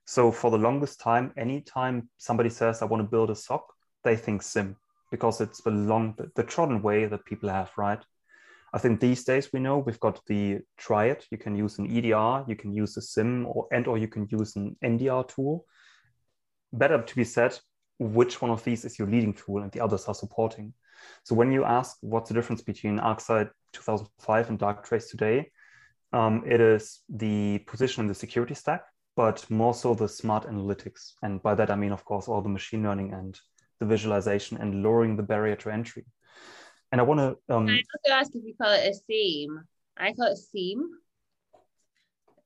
So for the longest time, anytime somebody says, I want to build a SOC, they think SIM because it's the long, the trodden way that people have, right? I think these days we know we've got the triad. You can use an EDR, you can use a SIM, or and or you can use an NDR tool. Better to be said, which one of these is your leading tool and the others are supporting. So when you ask what's the difference between ArcSight 2005 and Darktrace today, um, it is the position in the security stack. but more so the smart analytics. And by that, I mean, of course, all the machine learning and the visualization and lowering the barrier to entry. And I want to. Um, I also ask if you call it a seam. I call it seam.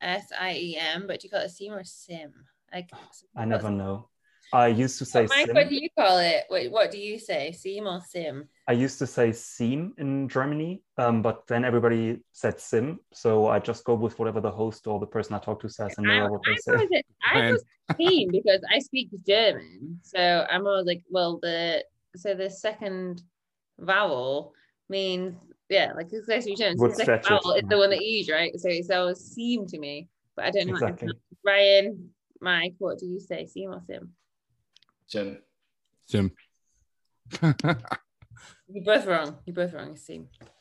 S I E M, but do you call it a SIEM or SIM? Like, I never know. I used to say Mike, SIM. what do you call it? Wait, what do you say? seam or SIM? I used to say seam in Germany, um, but then everybody said SIM. So I just go with whatever the host or the person I talk to says and I, know what they I say. was, it, I was SIEM because I speak German. So I'm always like, well, the so the second vowel means yeah, like it's actually German. Would the second vowel is the one that you use, right? So it's always SIEM to me, but I don't know. how Exactly. Ryan, Mike, what do you say? SIEM or SIM? Sim. Sim. You're both wrong. You're both wrong. It's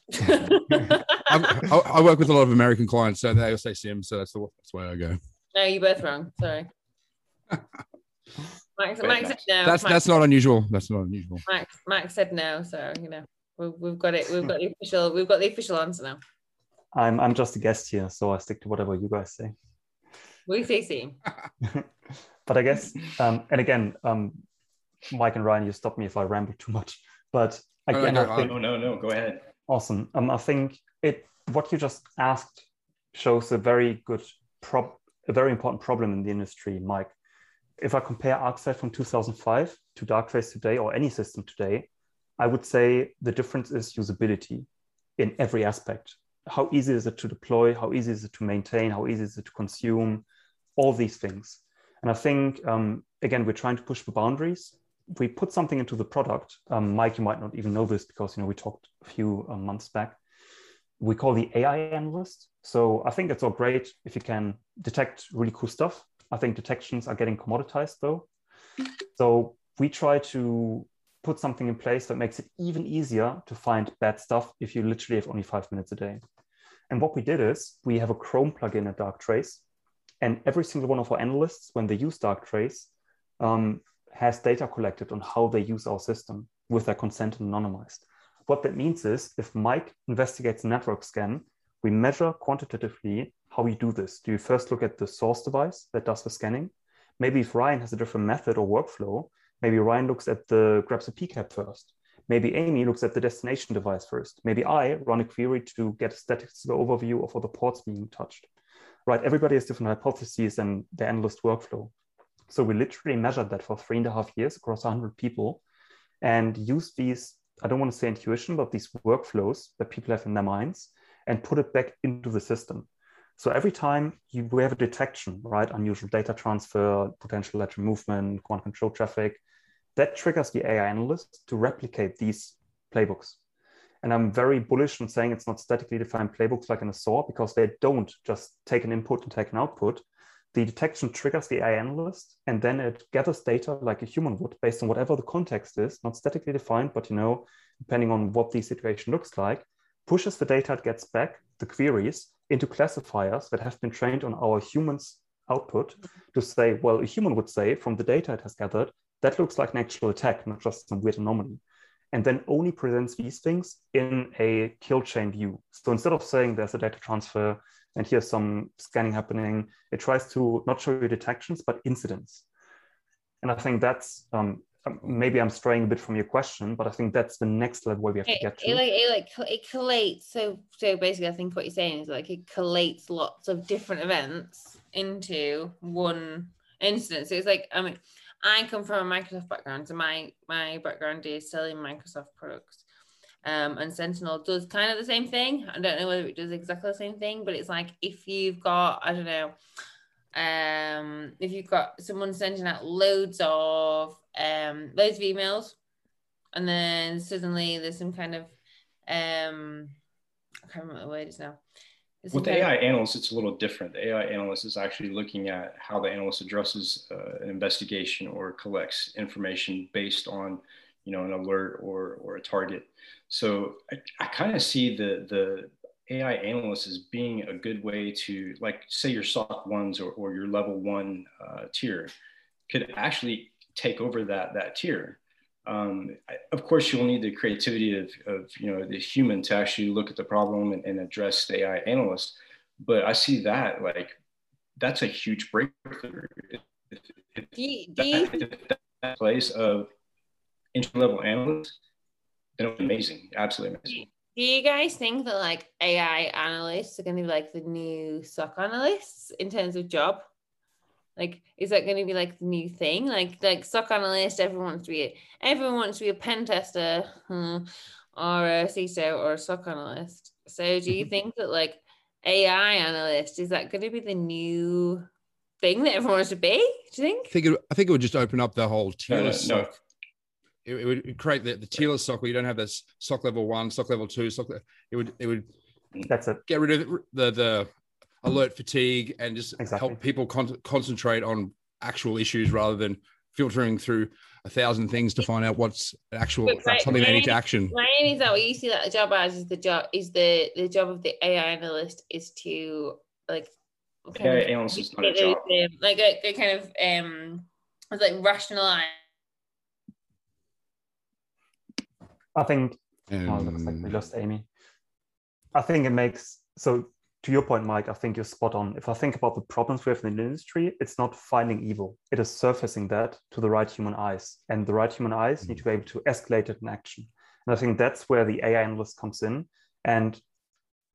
I, I, I work with a lot of American clients, so they all say sim. So that's the that's the way I go. no, you're both wrong. Sorry. Max, Max said no. That's Max, that's not unusual. That's not unusual. Max, Max said no. So you know we've, we've got it. We've got the official. We've got the official answer now. I'm I'm just a guest here, so I stick to whatever you guys say. We say see. but I guess, um, and again, um, Mike and Ryan, you stop me if I ramble too much. But No, again, no, I no, think No, no, no. Go ahead. awesome. Um, I think it what you just asked shows a very good prop, a very important problem in the industry, Mike. If I compare ArcSight from 2005 to Darktrace today or any system today, I would say the difference is usability in every aspect. How easy is it to deploy? How easy is it to maintain? How easy is it to consume? All these things. And I think, um, again, we're trying to push the boundaries. We put something into the product. Um, Mike, you might not even know this because you know we talked a few uh, months back. We call the AI analyst. So I think it's all great if you can detect really cool stuff. I think detections are getting commoditized though. So we try to put something in place that makes it even easier to find bad stuff if you literally have only five minutes a day. And what we did is we have a Chrome plugin at Darktrace, and every single one of our analysts, when they use Darktrace, um, has data collected on how they use our system with their consent and anonymized. What that means is if Mike investigates a network scan, we measure quantitatively how you do this. Do you first look at the source device that does the scanning? Maybe if Ryan has a different method or workflow, maybe Ryan looks at the grabs a PCAP first. Maybe Amy looks at the destination device first. Maybe I run a query to get a statistical overview of all the ports being touched. Right? Everybody has different hypotheses and the analyst workflow. So we literally measured that for three and a half years across 100 people and used these, I don't want to say intuition, but these workflows that people have in their minds and put it back into the system. So every time you we have a detection, right, unusual data transfer, potential lateral movement, command control traffic, that triggers the AI analyst to replicate these playbooks. And I'm very bullish on saying it's not statically defined playbooks like in a SOAR because they don't just take an input and take an output. The detection triggers the AI analyst, and then it gathers data like a human would based on whatever the context is, not statically defined, but you know, depending on what the situation looks like, pushes the data it gets back, the queries, into classifiers that have been trained on our humans output to say, well, a human would say from the data it has gathered, that looks like an actual attack, not just some weird anomaly. And then only presents these things in a kill chain view. So instead of saying there's a data transfer and here's some scanning happening, it tries to not show you detections, but incidents. And I think that's um, maybe I'm straying a bit from your question, but I think that's the next level where we have to It, get it to. like it like it collates. So so basically, I think what you're saying is like it collates lots of different events into one instance. So it's like I mean, I come from a Microsoft background, so my my background is selling Microsoft products. Um, and Sentinel does kind of the same thing. I don't know whether it does exactly the same thing, but it's like if you've got, I don't know, um, if you've got someone sending out loads of um loads of emails, and then suddenly there's some kind of um I can't remember what the word is now. There's With the kind of- AI analyst, it's a little different. The AI analyst is actually looking at how the analyst addresses uh, an investigation or collects information based on, you know, an alert or or a target. So I, I kind of see the the AI analyst as being a good way to, like, say your SOC ones or, or your level one uh, tier, could actually take over that that tier. Um, I- of course, you'll need the creativity of, of you know the human to actually look at the problem and, and address the AI analyst. But I see that like that's a huge breakthrough. If, if Do you, do you that, that place of entry level analysts, then amazing, absolutely amazing. Do you guys think that like AI analysts are going to be like the new SOC analysts in terms of job? Like, is that going to be like the new thing? Like, like SOC analyst, everyone wants to be, it. everyone wants to be a pen tester, hmm, or a CISO or a SOC analyst. So, do you think that like AI analyst is that going to be the new thing that everyone wants to be? Do you I think? think it, I think it would just open up the whole tier No, no, list no. It, it would create the, the tier list SOC where you don't have this SOC level one, SOC level two, SOC. le- It would it would That's it. get rid of the the alert fatigue and just Exactly. help people con- concentrate on actual issues rather than filtering through a thousand things to find out what's actual But right- something they need to action. Ryan, is that what you see that the job as is the job is the the job of the AI analyst is to like kind AI of- analyst is not a job. um, like a, a kind of um it's like rationalize I think Oh, looks like we Um, lost Amy. I think it makes so to your point, Mike. I think you're spot on. If I think about the problems we have in the industry, it's not finding evil; it is surfacing that to the right human eyes, and the right human eyes need to be able to escalate it in action. And I think that's where the AI analyst comes in. And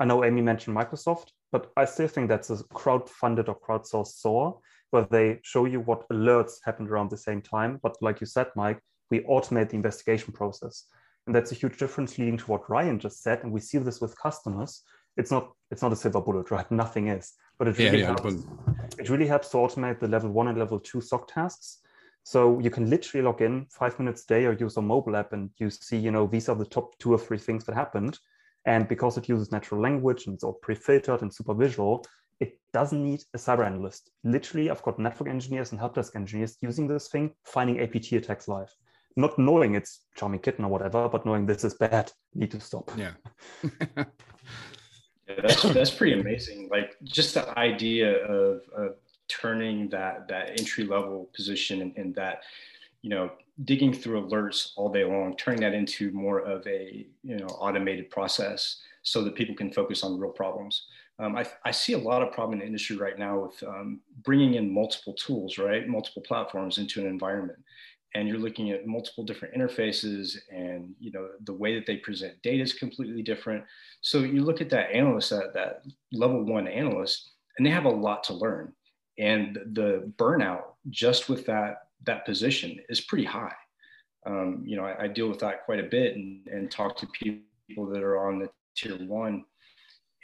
I know Amy mentioned Microsoft, but I still think that's a crowd-funded or crowdsourced SOAR, where they show you what alerts happened around the same time. But like you said, Mike, we automate the investigation process and that's a huge difference leading to what ryan just said and we see this with customers it's not it's not a silver bullet right? Nothing is. But it Yeah, really yeah, helps. but- it really helps to automate the level one and level two soc tasks. So you can literally log in five minutes a day or use a mobile app and you see you know these are the top two or three things that happened. And because it uses natural language and it's all pre-filtered and super visual it doesn't need a cyber analyst. Literally i've got network engineers and help desk engineers using this thing finding apt attacks live. Not knowing it's charming kitten or whatever, but knowing this is bad, need to stop. Yeah. That's that's pretty amazing. Like just the idea of, of turning that that entry level position and, and that you know digging through alerts all day long, turning that into more of a you know automated process so that people can focus on real problems. Um, I, I see a lot of problem in the industry right now with um, bringing in multiple tools, right, multiple platforms into an environment and you're looking at multiple different interfaces and you know the way that they present data is completely different. So you look at that analyst that, that level one analyst and they have a lot to learn. And the burnout just with that that position is pretty high. Um, you know I, I deal with that quite a bit and, and talk to people that are on the tier one.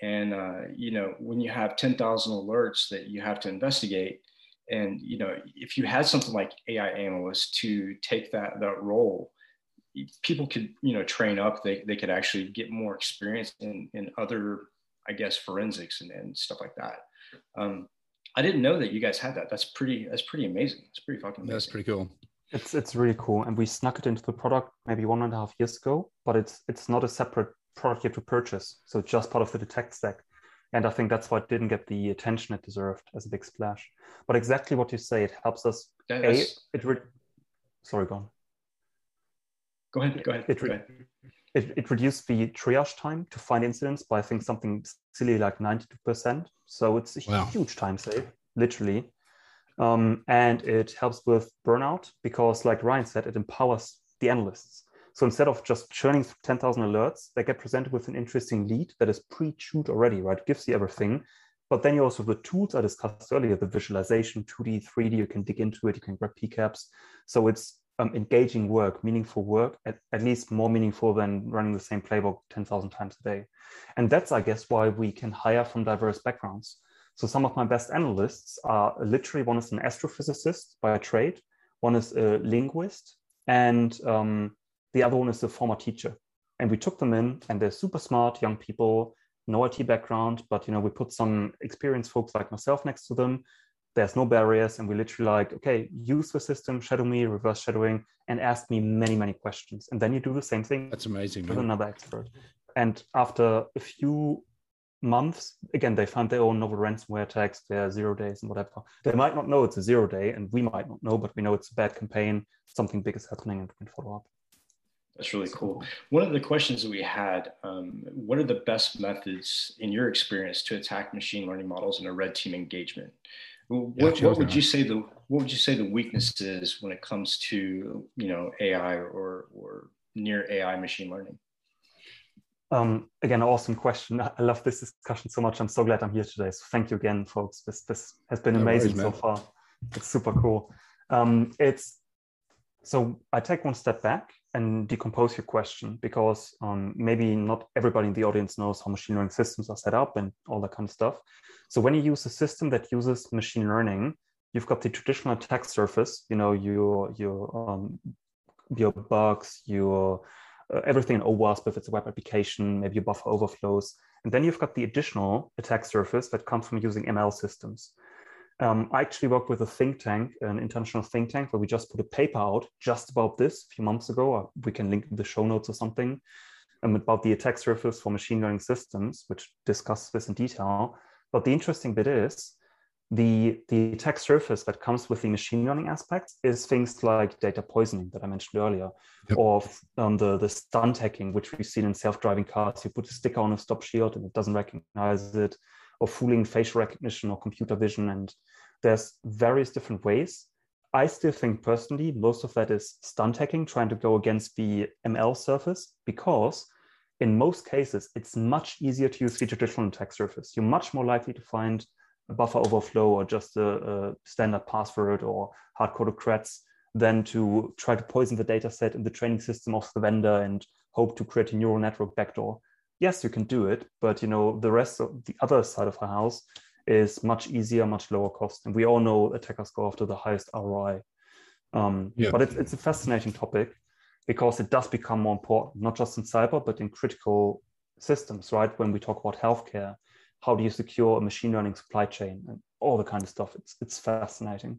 And uh, you know when you have 10,000 alerts that you have to investigate and you know if you had something like ai analysts to take that that role people could you know train up they, they could actually get more experience in in other i guess forensics and, and stuff like that um, i didn't know that you guys had that that's pretty that's pretty amazing it's pretty fucking amazing. That's pretty cool. It's it's really cool, and we snuck it into the product maybe one and a half years ago. But it's it's not a separate product you have to purchase, so it's just part of the detect stack. And I think that's why it didn't get the attention it deserved as a big splash. But exactly what you say, it helps us. That- A, it re- sorry, go on. go ahead go ahead, It go ahead. it, it reduced the triage time to find incidents by I think something silly like 92%. So it's a Wow. huge time save, literally. Um, and it helps with burnout because, like Ryan said, it empowers the analysts. So instead of just churning through 10,000 alerts, they get presented with an interesting lead that is pre-chewed already, right? Gives you everything. But then you also have the tools I discussed earlier, the visualization, 2D, 3D, you can dig into it, you can grab PCAPs. So it's um, engaging work, meaningful work, at, at least more meaningful than running the same playbook 10,000 times a day. And that's, I guess, why we can hire from diverse backgrounds. So some of my best analysts are literally one is an astrophysicist by trade, one is a linguist, and um, the other one is a former teacher. And we took them in, and they're super smart young people, no IT background, but you know we put some experienced folks like myself next to them. There's no barriers, and we literally like, okay, use the system, shadow me, reverse shadowing, and ask me many, many questions. And then you do the same thing That's amazing. with Man. another expert. And after a few months, again, they found their own novel ransomware attacks, their zero days and whatever. They might not know it's a zero day, and we might not know, but we know it's a bad campaign, something big is happening, and we can follow up. That's really cool. One of the questions that we had, um, what are the best methods in your experience to attack machine learning models in a red team engagement? What, what would you say the what would you say the weakness is when it comes to you know AI or or near AI machine learning? Um, again, awesome question. I love this discussion so much. I'm so glad I'm here today. So thank you again, folks. This this has been amazing worries, so far. It's super cool. Um, it's so I take one step back and decompose your question because um, maybe not everybody in the audience knows how machine learning systems are set up and all that kind of stuff. So when you use a system that uses machine learning, you've got the traditional attack surface, you know, your your um, your bugs, your uh, everything in OWASP if it's a web application, maybe your buffer overflows, and then you've got the additional attack surface that comes from using ML systems. Um, I actually worked with a think tank, an international think tank, where we just put a paper out just about this a few months ago. We can link the show notes or something um, about the attack surface for machine learning systems, which discuss this in detail. But the interesting bit is the, the attack surface that comes with the machine learning aspects is things like data poisoning that I mentioned earlier, yep. or um, the, the stunt hacking, which we've seen in self-driving cars. You put a sticker on a stop shield and it doesn't recognize it, or fooling facial recognition or computer vision. And there's various different ways. I still think personally, most of that is stunt hacking, trying to go against the ML surface, because in most cases, it's much easier to use the traditional attack surface. You're much more likely to find a buffer overflow or just a, a standard password or hard-coded creds than to try to poison the data set in the training system of the vendor and hope to create a neural network backdoor. Yes, you can do it, but you know the rest of the other side of the house is much easier, much lower cost, and we all know attackers go after the highest ROI. Um, yeah. But it's, it's a fascinating topic because it does become more important, not just in cyber, but in critical systems, right? When we talk about healthcare, how do you secure a machine learning supply chain and all the kind of stuff. It's it's fascinating.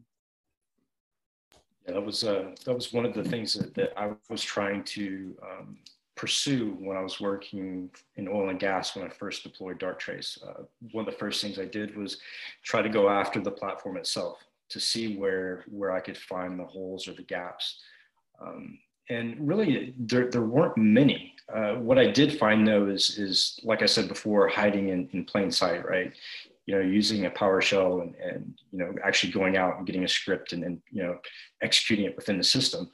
Yeah, that was uh, that was one of the things that, that I was trying to um, pursue when I was working in oil and gas when I first deployed Darktrace. Uh, one of the first things I did was try to go after the platform itself to see where where I could find the holes or the gaps. Um, and really there, there weren't many. Uh, what I did find though is, is like I said before, hiding in, in plain sight, right? You know, using a PowerShell and, and, you know, actually going out and getting a script and then, you know, executing it within the system.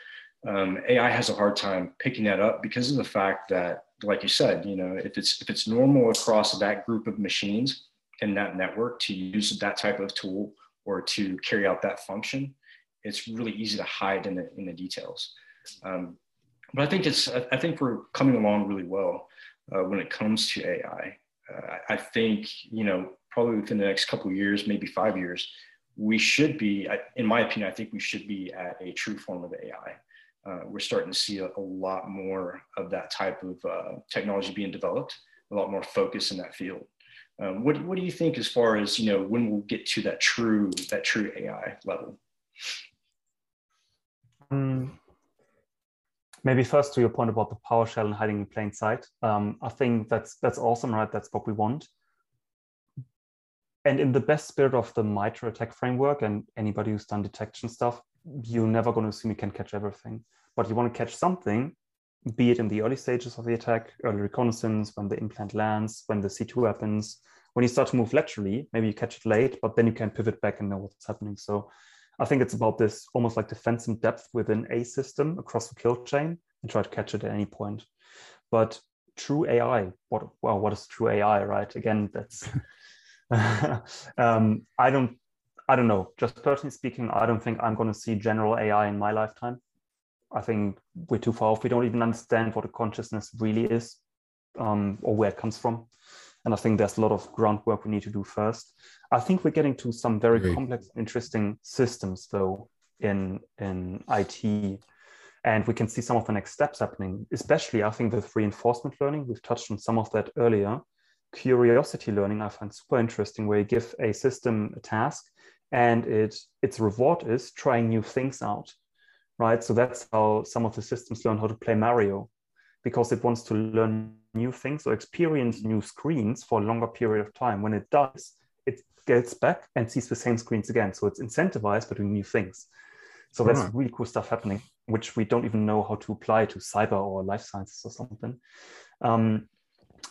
Um, AI has a hard time picking that up because of the fact that, like you said, you know, if it's, if it's normal across that group of machines and that network to use that type of tool or to carry out that function, it's really easy to hide in the, in the details. Um, but I think it's I think we're coming along really well uh, when it comes to AI. Uh, I think you know probably within the next couple of years, maybe five years, we should be, in my opinion, I think we should be at a true form of AI. Uh, we're starting to see a, a, lot more of that type of uh, technology being developed, a lot more focus in that field. Um, what, what do you think as far as you know when we'll get to that true that true AI level? Um, maybe first to your point about the PowerShell and hiding in plain sight. Um, I think that's that's awesome, right? That's what we want. And in the best spirit of the MITRE attack framework and anybody who's done detection stuff, you're never going to assume you can catch everything. But you want to catch something, be it in the early stages of the attack, early reconnaissance, when the implant lands, when the C2 happens, when you start to move laterally, maybe you catch it late, but then you can pivot back and know what's happening. So I think it's about this almost like defense in depth within a system across the kill chain and try to catch it at any point. But true AI, what well, what is true AI, right? Again, that's um, I don't I don't know. Just personally speaking, I don't think I'm going to see general AI in my lifetime. I think we're too far off. We don't even understand what a consciousness really is um, or where it comes from. And I think there's a lot of groundwork we need to do first. I think we're getting to some very Great. complex, interesting systems, though, in in IT, and we can see some of the next steps happening. Especially, I think with reinforcement learning, we've touched on some of that earlier. Curiosity learning, I find super interesting, where you give a system a task, and it its reward is trying new things out, right? So that's how some of the systems learn how to play Mario, because it wants to learn new things or experience new screens for a longer period of time. When it does, it gets back and sees the same screens again. So it's incentivized by doing new things. So that's right. really cool stuff happening, which we don't even know how to apply to cyber or life sciences or something. Um,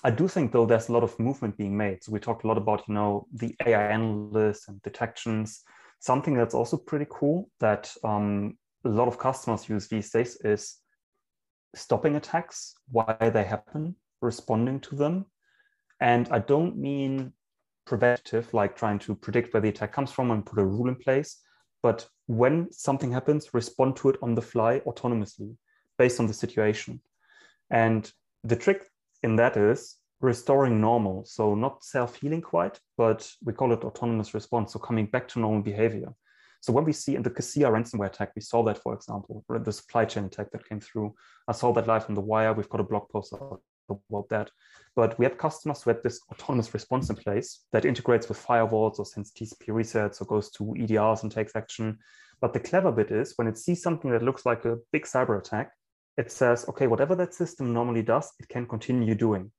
I do think though there's a lot of movement being made. So we talked a lot about you know the AI analysts and detections. Something that's also pretty cool that um, a lot of customers use these days is stopping attacks, why they happen, responding to them. And I don't mean preventative, like trying to predict where the attack comes from and put a rule in place, but when something happens, respond to it on the fly autonomously based on the situation. And the trick in that is restoring normal. So not self-healing quite, but we call it autonomous response. So coming back to normal behavior. So when we see in the Kaseya ransomware attack, we saw that, for example, the supply chain attack that came through. I saw that live on the wire. We've got a blog post about that. But we had customers who had this autonomous response in place that integrates with firewalls or sends TCP resets or goes to EDRs and takes action. But the clever bit is when it sees something that looks like a big cyber attack, it says, okay, whatever that system normally does, it can continue doing.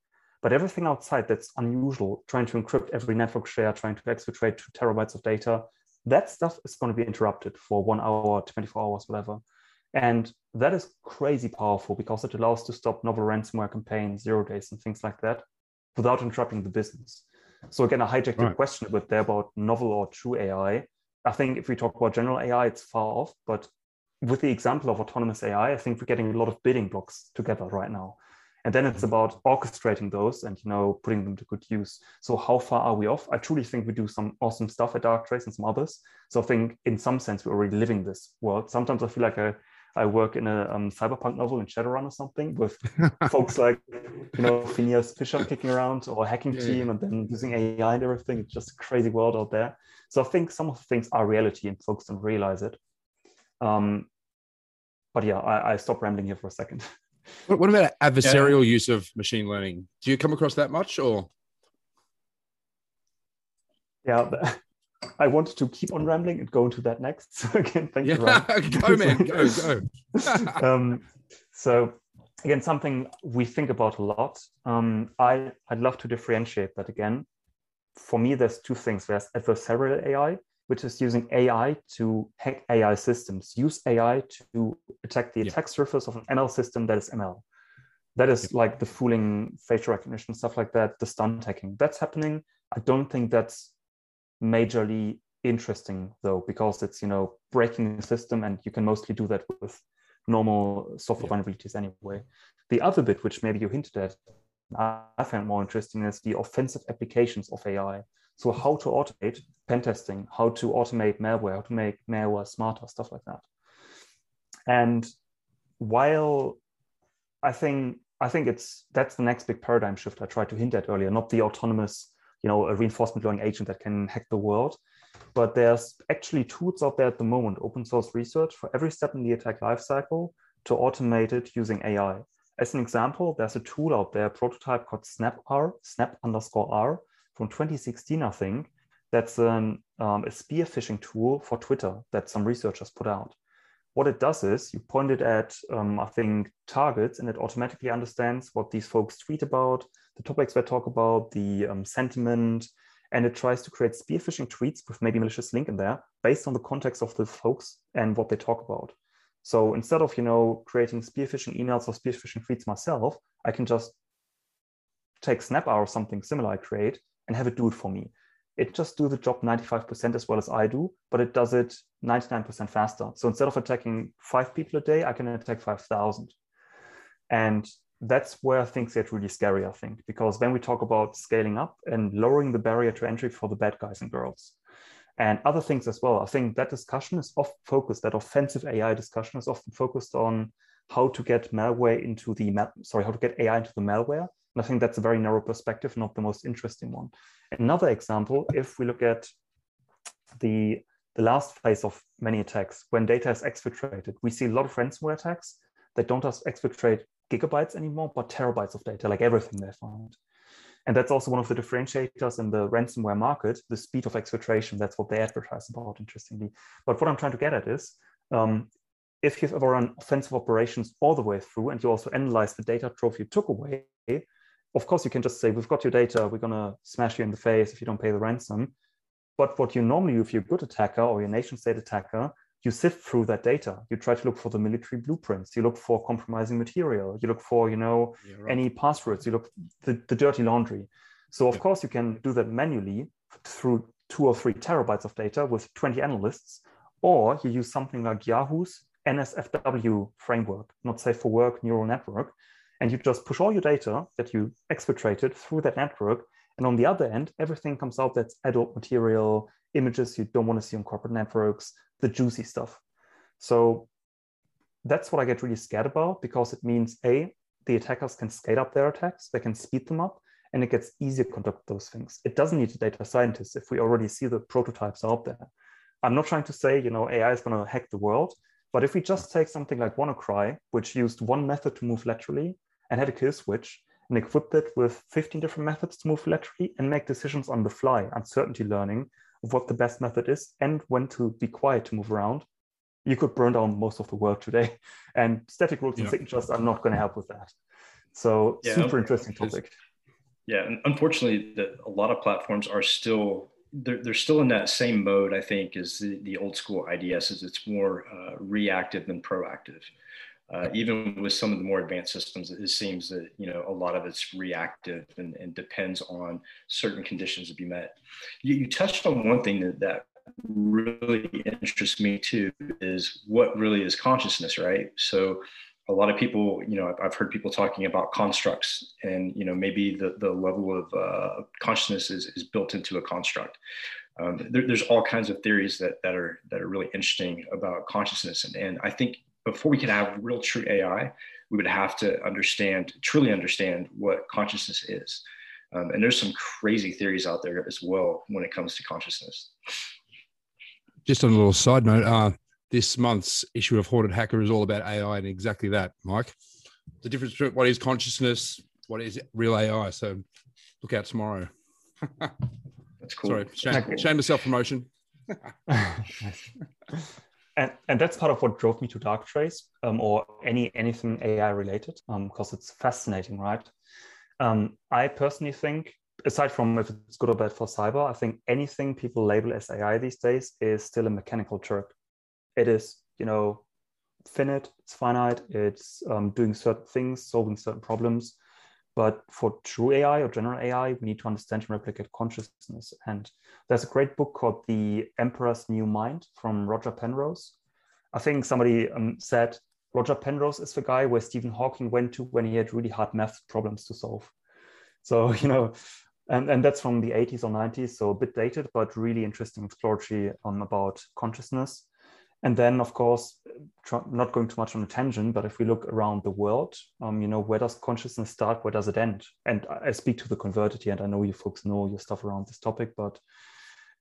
But everything outside that's unusual, trying to encrypt every network share, trying to exfiltrate two terabytes of data, that stuff is going to be interrupted for one hour, 24 hours, whatever. And that is crazy powerful because it allows to stop novel ransomware campaigns, zero days, and things like that without interrupting the business. So again, I hijacked right. the question a bit there about novel or true AI. I think if we talk about general AI, it's far off. But with the example of autonomous AI, I think we're getting a lot of building blocks together right now. And then it's about orchestrating those and you know putting them to good use. So how far are we off? I truly think we do some awesome stuff at Darktrace and some others. So I think in some sense we're already living this world. Sometimes I feel like I I work in a um, cyberpunk novel in Shadowrun or something with folks like, you know, Phineas Fisher kicking around or hacking yeah, team and then using AI and everything. It's just a crazy world out there. So I think some of the things are reality and folks don't realize it. Um, but yeah, I, I stopped rambling here for a second. What, what about adversarial yeah. use of machine learning? Do you come across that much or? Yeah, I wanted to keep on rambling and go into that next. So again, thank yeah, you. go, man, go, go. um, so again, something we think about a lot. Um, I I'd love to differentiate that again. For me, there's two things. There's adversarial AI, which is using AI to hack AI systems. Use AI to attack the yeah. attack surface of an ML system that is ML. That is yeah. like the fooling facial recognition stuff like that. The stunt hacking that's happening. I don't think that's majorly interesting though because it's you know breaking the system and you can mostly do that with normal software yeah. vulnerabilities anyway the other bit which maybe you hinted at i found more interesting is the offensive applications of ai so how to automate pen testing how to automate malware how to make malware smarter stuff like that and while i think i think it's that's the next big paradigm shift i tried to hint at earlier not the autonomous you know, a reinforcement learning agent that can hack the world. But there's actually tools out there at the moment, open source research for every step in the attack lifecycle to automate it using AI. As an example, there's a tool out there, a prototype called SnapR, Snap underscore R, from 2016, I think. That's an, um, a spear phishing tool for Twitter that some researchers put out. What it does is you point it at, um, I think, targets, and it automatically understands what these folks tweet about, the topics they talk about, the um, sentiment, and it tries to create spear phishing tweets with maybe malicious link in there based on the context of the folks and what they talk about. So instead of you know creating spear phishing emails or spear phishing tweets myself, I can just take SnapR or something similar I create and have it do it for me. It just do the job 95% as well as I do, but it does it 99% faster. So instead of attacking five people a day, I can attack 5,000. And that's where things get really scary, I think, because then we talk about scaling up and lowering the barrier to entry for the bad guys and girls and other things as well. I think that discussion is often focused, that offensive AI discussion is often focused on how to get malware into the, sorry, how to get AI into the malware. And I think that's a very narrow perspective, not the most interesting one. Another example, if we look at the, the last phase of many attacks, when data is exfiltrated, we see a lot of ransomware attacks that don't just exfiltrate gigabytes anymore, but terabytes of data, like everything they find. And that's also one of the differentiators in the ransomware market, the speed of exfiltration. That's what they advertise about, interestingly. But what I'm trying to get at is um, if you've ever run offensive operations all the way through and you also analyze the data trove you took away, of course, you can just say, we've got your data, we're going to smash you in the face if you don't pay the ransom. But what you normally do if you're a good attacker or your nation state attacker, you sift through that data. You try to look for the military blueprints. You look for compromising material. You look for, you know, yeah, right. any passwords. You look the, the dirty laundry. So of yeah. course you can do that manually through two or three terabytes of data with 20 analysts, or you use something like Yahoo's NSFW framework, not safe for work neural network, and you just push all your data that you exfiltrated through that network. And on the other end, everything comes out that's adult material, images you don't want to see on corporate networks, the juicy stuff. So that's what I get really scared about because it means A, the attackers can scale up their attacks, they can speed them up, and it gets easier to conduct those things. It doesn't need a data scientist if we already see the prototypes out there. I'm not trying to say, you know, AI is going to hack the world, but if we just take something like WannaCry, which used one method to move laterally and had a kill switch, and equipped it with 15 different methods to move laterally and make decisions on the fly, uncertainty learning, of what the best method is and when to be quiet to move around, you could burn down most of the world today. And static rules yeah. and signatures are not going to help with that. So yeah, super interesting topic. Yeah, and unfortunately, the, a lot of platforms are still they're, they're still in that same mode. I think as the, the old school IDS is it's more uh, reactive than proactive uh, even with some of the more advanced systems, it seems that you know a lot of it's reactive and, and depends on certain conditions to be met. You, you touched on one thing that, that really interests me too is what really is consciousness, right? So a lot of people, you know, I've heard people talking about constructs and, you know, maybe the, the level of uh, consciousness is, is built into a construct. Um, there, there's all kinds of theories that, that are, that are really interesting about consciousness. And, and I think before we can have real true AI, we would have to understand, truly understand what consciousness is. Um, and there's some crazy theories out there as well when it comes to consciousness. Just on a little side note, uh, this month's issue of Haunted Hacker is all about AI and exactly that, Mike. The difference between what is consciousness, what is real AI. So look out tomorrow. That's cool. Sorry, shame, shameless self promotion. and, and that's part of what drove me to Darktrace um, or any anything AI related because um, it's fascinating, right? Um, I personally think, aside from if it's good or bad for cyber, I think anything people label as AI these days is still a mechanical Turk. It is, you know, finite, it's finite, it's um, doing certain things, solving certain problems. But for true AI or general AI, we need to understand and replicate consciousness. And there's a great book called The Emperor's New Mind from Roger Penrose. I think somebody um, said Roger Penrose is the guy where Stephen Hawking went to when he had really hard math problems to solve. So, you know, and, and that's from the 80s or 90s, so a bit dated, but really interesting exploratory um, about consciousness. And then, of course, not going too much on a tangent, but if we look around the world, um, you know, where does consciousness start? Where does it end? And I speak to the converted here, and I know you folks know your stuff around this topic, but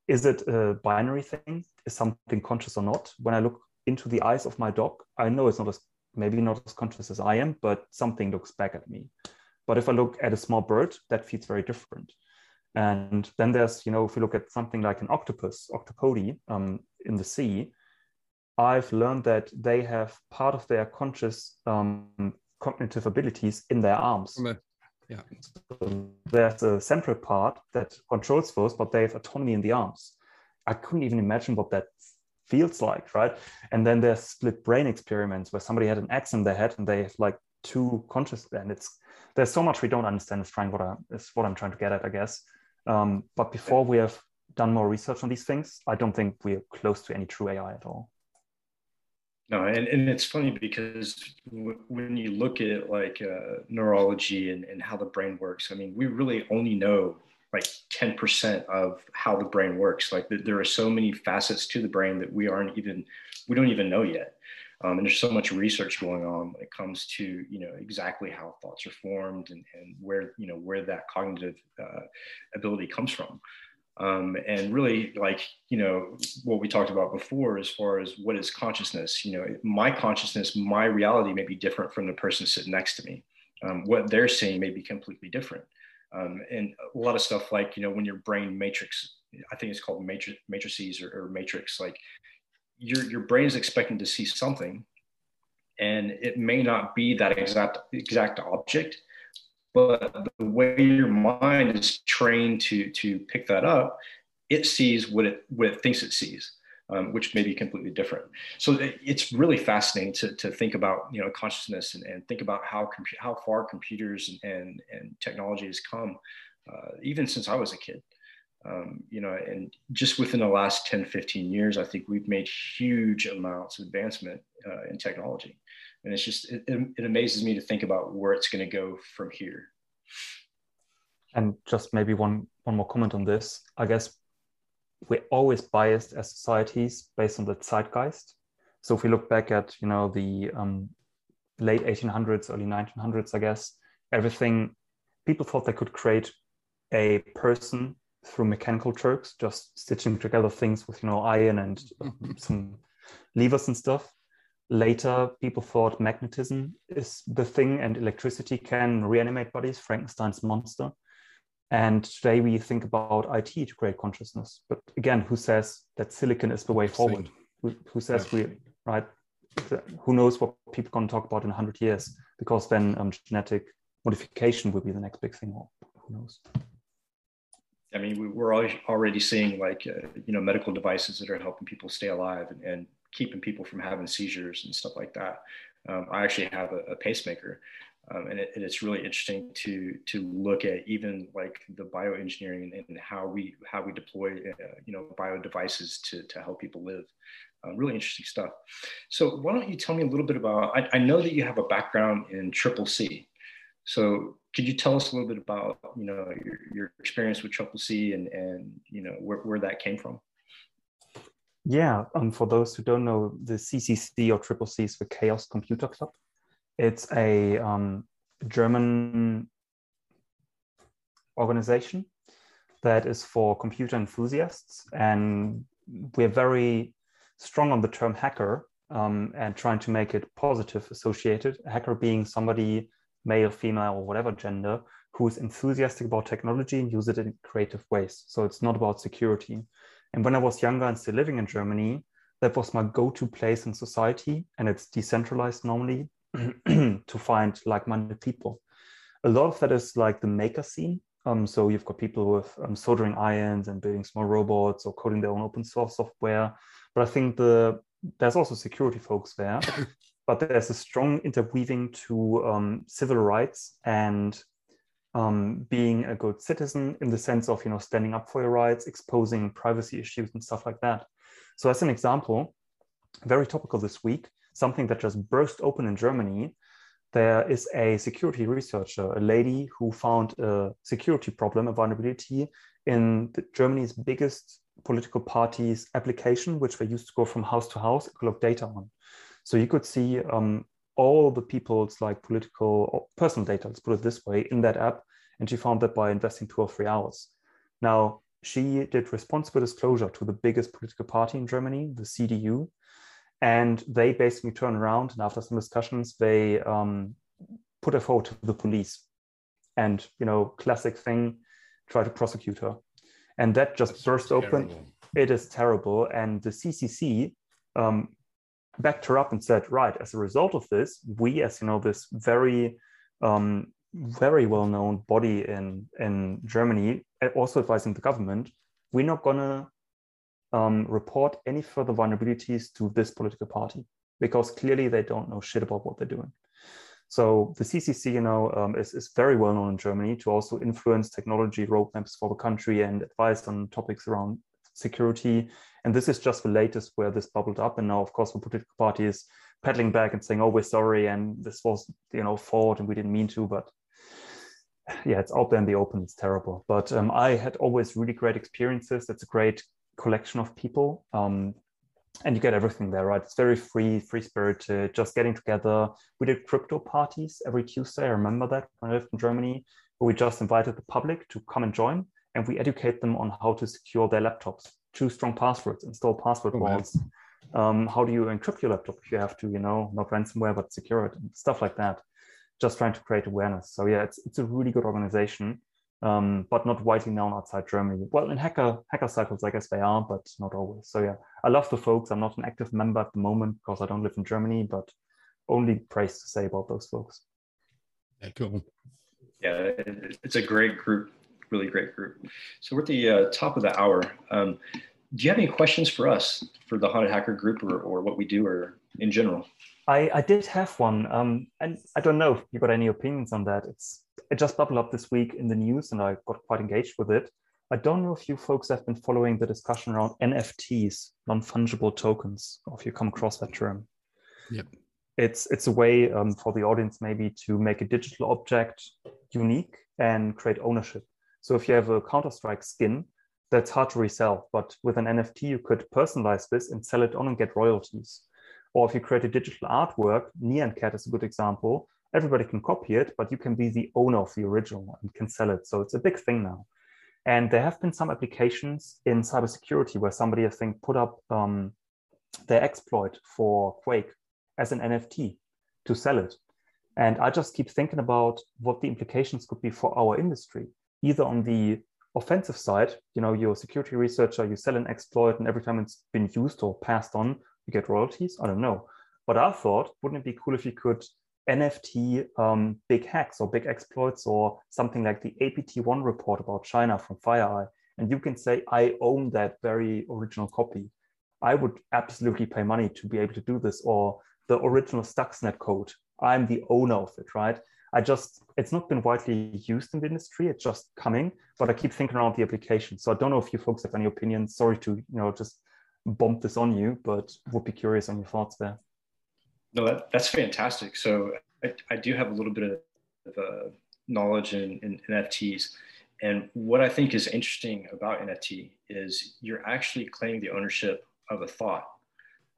is it a binary thing? Is something conscious or not? When I look into the eyes of my dog, I know it's not as maybe not as conscious as I am, but something looks back at me. But if I look at a small bird, that feels very different. And then there's, you know, if we look at something like an octopus, octopodi um, in the sea, I've learned that they have part of their conscious um, cognitive abilities in their arms. Yeah. So there's a central part that controls those, but they have autonomy in the arms. I couldn't even imagine what that feels like, right? And then there's split brain experiments where somebody had an X in their head and they have like two conscious, and it's there's so much we don't understand. Is trying what I is what I'm trying to get at, I guess. Um, but before we have done more research on these things, I don't think we're close to any true AI at all. No, and, and it's funny because w- when you look at like uh, neurology and, and how the brain works, I mean, we really only know like 10% of how the brain works. Like there are so many facets to the brain that we aren't even, we don't even know yet. Um, and there's so much research going on when it comes to, you know, exactly how thoughts are formed and, and where, you know, where that cognitive uh, ability comes from um, and really like you know what we talked about before as far as what is consciousness you know my consciousness my reality may be different from the person sitting next to me. Um, what they're seeing may be completely different. Um, and a lot of stuff like you know when your brain matrix i think it's called matrices or, or matrix like your your brain is expecting to see something and it may not be that exact exact object but the way your mind is trained to to pick that up it sees what it what it thinks it sees um, which may be completely different. So it's really fascinating to, to think about, you know, consciousness and, and think about how, how far computers and, and, and technology has come, uh, even since I was a kid. Um, you know, and just within the last 10, 15 years, I think we've made huge amounts of advancement uh, in technology. And it's just, it, it amazes me to think about where it's going to go from here. And just maybe one, one more comment on this. I guess we're always biased as societies based on the zeitgeist. So if we look back at you know the um, late 1800s, early 1900s, I guess everything people thought they could create a person through mechanical jerks, just stitching together things with you know iron and some levers and stuff. Later, people thought magnetism is the thing, and electricity can reanimate bodies. Frankenstein's monster. And today we think about IT to create consciousness. But again, who says that silicon is the way forward? Who, who, says yeah. we, right? Who knows what people are going to talk about in 100 years? Because then um, genetic modification will be the next big thing. Or who knows? I mean, we're already seeing like, uh, you know, medical devices that are helping people stay alive and, and keeping people from having seizures and stuff like that. Um, I actually have a, a pacemaker um, and, it, and, it's really interesting to to look at even like the bioengineering and, how we how we deploy uh, you know bio devices to, to help people live. Uh, really interesting stuff. So why don't you tell me a little bit about? I, I know that you have a background in Triple C. So could you tell us a little bit about you know your, your experience with Triple C and and you know where, where that came from? Yeah, um, for those who don't know, the CCC or Triple C is the Chaos Computer Club. It's a um, German organization that is for computer enthusiasts. And we're very strong on the term hacker um, and trying to make it positive associated. A hacker being somebody, male, female, or whatever gender, who is enthusiastic about technology and use it in creative ways. So it's not about security. And when I was younger and still living in Germany, that was my go-to place in society, and it's decentralized normally. to find like-minded people. A lot of that is like the maker scene. Um, so you've got people with um, soldering irons and building small robots or coding their own open source software. But I think the there's also security folks there. but there's a strong interweaving to um, civil rights and um, being a good citizen in the sense of you know standing up for your rights, exposing privacy issues and stuff like that. So as an example, very topical this week, something that just burst open in Germany. There is a security researcher, a lady who found a security problem, a vulnerability in Germany's biggest political party's application, which they used to go from house to house, collect data on. So you could see um, all the people's like political or personal data, let's put it this way, in that app. And she found that by investing two or three hours. Now, she did responsible disclosure to the biggest political party in Germany, the CDU, and they basically turn around and after some discussions they um, put a photo to the police and you know classic thing try to prosecute her and that just That's burst terrible. open it is terrible and the ccc um, backed her up and said right as a result of this we as you know this very um, very well known body in in germany also advising the government we're not going to um, report any further vulnerabilities to this political party because clearly they don't know shit about what they're doing. So the CCC, you know, um, is, is very well known in Germany to also influence technology roadmaps for the country and advise on topics around security. And this is just the latest where this bubbled up. And now, of course, the political party is pedaling back and saying, "Oh, we're sorry, and this was, you know, fault, and we didn't mean to." But yeah, it's out there in the open. It's terrible. But um, I had always really great experiences. It's a great collection of people. Um, and you get everything there, right? It's very free, free spirited, just getting together. We did crypto parties every Tuesday. I remember that when I lived in Germany, where we just invited the public to come and join and we educate them on how to secure their laptops, choose strong passwords, install password oh, vaults. Um, how do you encrypt your laptop if you have to, you know, not ransomware, but secure it and stuff like that. Just trying to create awareness. So yeah, it's it's a really good organization um, but not widely known outside Germany. Well, in hacker hacker circles, I guess they are, but not always. So yeah, I love the folks. I'm not an active member at the moment because I don't live in Germany, but only praise to say about those folks. Yeah, cool. Yeah, it's a great group, really great group. So we're at the uh, top of the hour. Um, do you have any questions for us for the Haunted Hacker Group or, or what we do or in general? I, I did have one, um, and I don't know if you got any opinions on that. It's it just bubbled up this week in the news, and I got quite engaged with it. I don't know if you folks have been following the discussion around NFTs, non fungible tokens, or if you come across that term. Yep. It's it's a way um, for the audience maybe to make a digital object unique and create ownership. So if you have a Counter Strike skin, that's hard to resell, but with an NFT you could personalize this and sell it on and get royalties. Or if you create a digital artwork, Nyan Cat is a good example. Everybody can copy it, but you can be the owner of the original and can sell it. So it's a big thing now. And there have been some applications in cybersecurity where somebody, I think, put up um, their exploit for Quake as an NFT to sell it. And I just keep thinking about what the implications could be for our industry, either on the offensive side, you know, you're a security researcher, you sell an exploit, and every time it's been used or passed on, you get royalties. I don't know. But I thought, wouldn't it be cool if you could NFT um, big hacks or big exploits or something like the APT1 report about China from FireEye, and you can say, I own that very original copy. I would absolutely pay money to be able to do this, or the original Stuxnet code. I'm the owner of it, right? I just, it's not been widely used in the industry. It's just coming, but I keep thinking around the application. So I don't know if you folks have any opinions. Sorry to, you know, just bump this on you, but would be curious on your thoughts there. No, that, that's fantastic. So I, I do have a little bit of uh, knowledge in, in NFTs. And what I think is interesting about NFT is you're actually claiming the ownership of a thought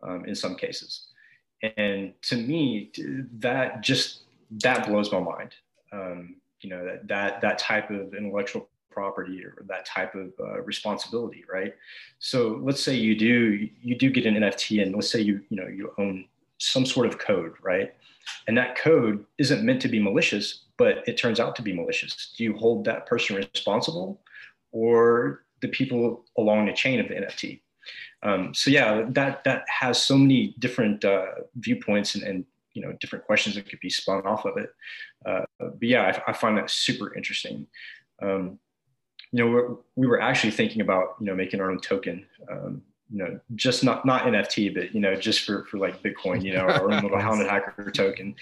um, in some cases. And to me, that just that blows my mind. Um, you know that that that type of intellectual property or that type of uh, responsibility, right? So let's say you do you do get an NFT, and let's say you you know you own some sort of code, right? And that code isn't meant to be malicious, but it turns out to be malicious. Do you hold that person responsible, or the people along the chain of the NFT? Um, so yeah, that that has so many different uh, viewpoints and, and you know different questions that could be spun off of it. Uh, but yeah, I, I, find that super interesting. Um, you know, we were actually thinking about you know making our own token. Um, you know, just not not NFT, but you know, just for for like Bitcoin, you know, our own little Haunted Hacker token.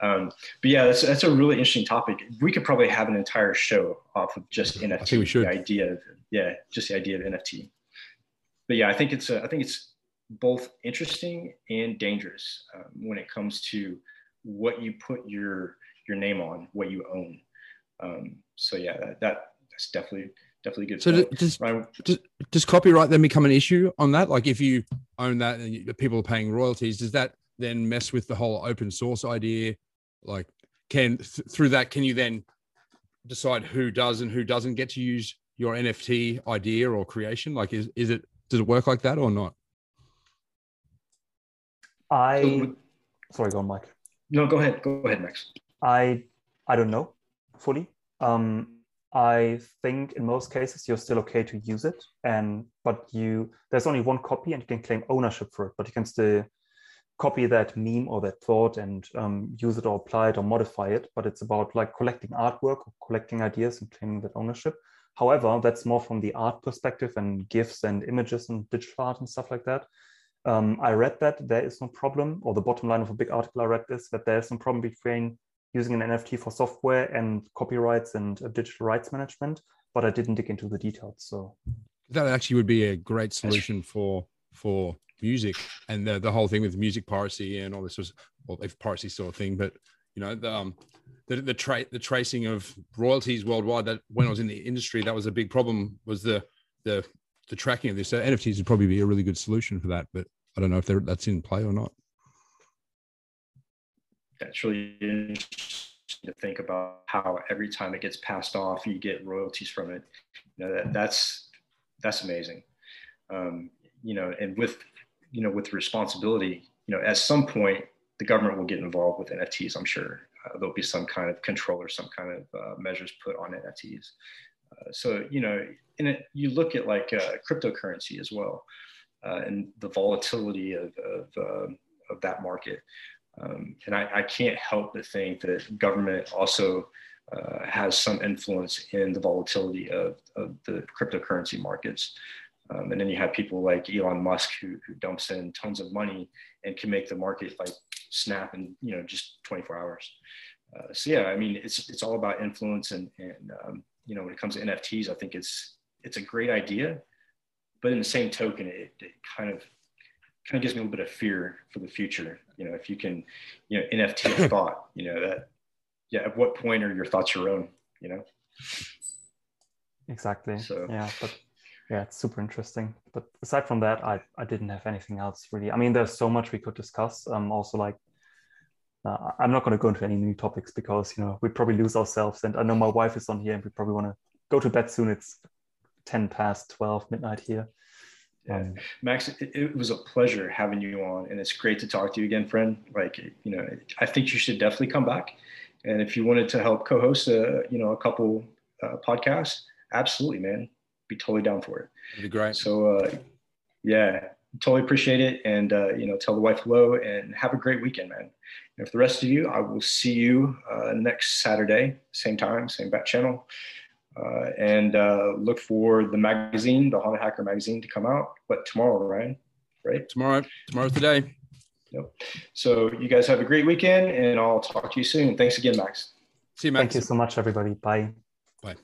Um, but yeah, that's that's a really interesting topic. We could probably have an entire show off of just NFT. I think we should. The idea of yeah, just the idea of NFT. But yeah, I think it's a, I think it's both interesting and dangerous um, when it comes to what you put your your name on, what you own. Um, so yeah, that, that, that's definitely definitely good. So does, does, does copyright then become an issue on that? Like if you own that and you, people are paying royalties, does that then mess with the whole open source idea? Like can th- through that can you then decide who does and who doesn't get to use your NFT idea or creation? Like is is it does it work like that or not? I sorry, go on, Mike. No, go ahead. Go ahead, Max. I I don't know fully. Um, I think in most cases you're still okay to use it, and but you there's only one copy and you can claim ownership for it, but you can still copy that meme or that thought and um, use it or apply it or modify it. But it's about like collecting artwork or collecting ideas and claiming that ownership. However, that's more from the art perspective and GIFs and images and digital art and stuff like that. Um, I read that there is no problem, or the bottom line of a big article I read is that there is no problem between using an NFT for software and copyrights and uh, digital rights management, but I didn't dig into the details. So that actually would be a great solution for for music and the, the whole thing with music piracy and all this was well if piracy still a thing, but you know the um, the the, tra- the tracing of royalties worldwide that when I was in the industry that was a big problem was the the the tracking of this. So NFTs would probably be a really good solution for that, but I don't know if that's in play or not. That's really interesting to think about how every time it gets passed off, you get royalties from it. You know, that, that's that's amazing. Um, you know, and with you know with responsibility, you know, at some point the government will get involved with NFTs. I'm sure uh, there'll be some kind of control or some kind of uh, measures put on NFTs. Uh, so you know, and it, you look at like uh, cryptocurrency as well, uh, and the volatility of of, um, of that market. Um, and I, I, can't help but think that government also uh, has some influence in the volatility of, of the cryptocurrency markets. Um, and then you have people like Elon Musk who, who dumps in tons of money and can make the market like snap in you know just 24 hours. Uh, so yeah, I mean it's it's all about influence and and um, you know when it comes to NFTs, I think it's it's a great idea, but in the same token, it, it kind of kind of gives me a little bit of fear for the future. You know, if you can, you know, NFT a thought, you know that yeah, at what point are your thoughts your own? You know. Exactly. So yeah, but yeah, it's super interesting. But aside from that, I, I didn't have anything else really. I mean, there's so much we could discuss. Um, also like, uh, I'm not going to go into any new topics because you know we probably lose ourselves. And I know my wife is on here, and we probably want to go to bed soon. It's ten past twelve midnight here. Yeah. Um, Max, it, it, was a pleasure having you on, and it's great to talk to you again, friend. Like, you know, I think you should definitely come back. And if you wanted to help co-host, a, you know, a couple uh, podcasts, absolutely, man be totally down for it. That'd be great. So uh, yeah, totally appreciate it. And uh, you know, tell the wife hello and have a great weekend, man. And for the rest of you, I will see you uh, next Saturday, same time, same bat channel. Uh, and uh, look for the magazine, the Haunted Hacker magazine, to come out. But tomorrow, Ryan, right? Tomorrow, tomorrow's the day. Yep. So you guys have a great weekend, and I'll talk to you soon. Thanks again, Max. See you, Max. Thank you so much, everybody. Bye. Bye.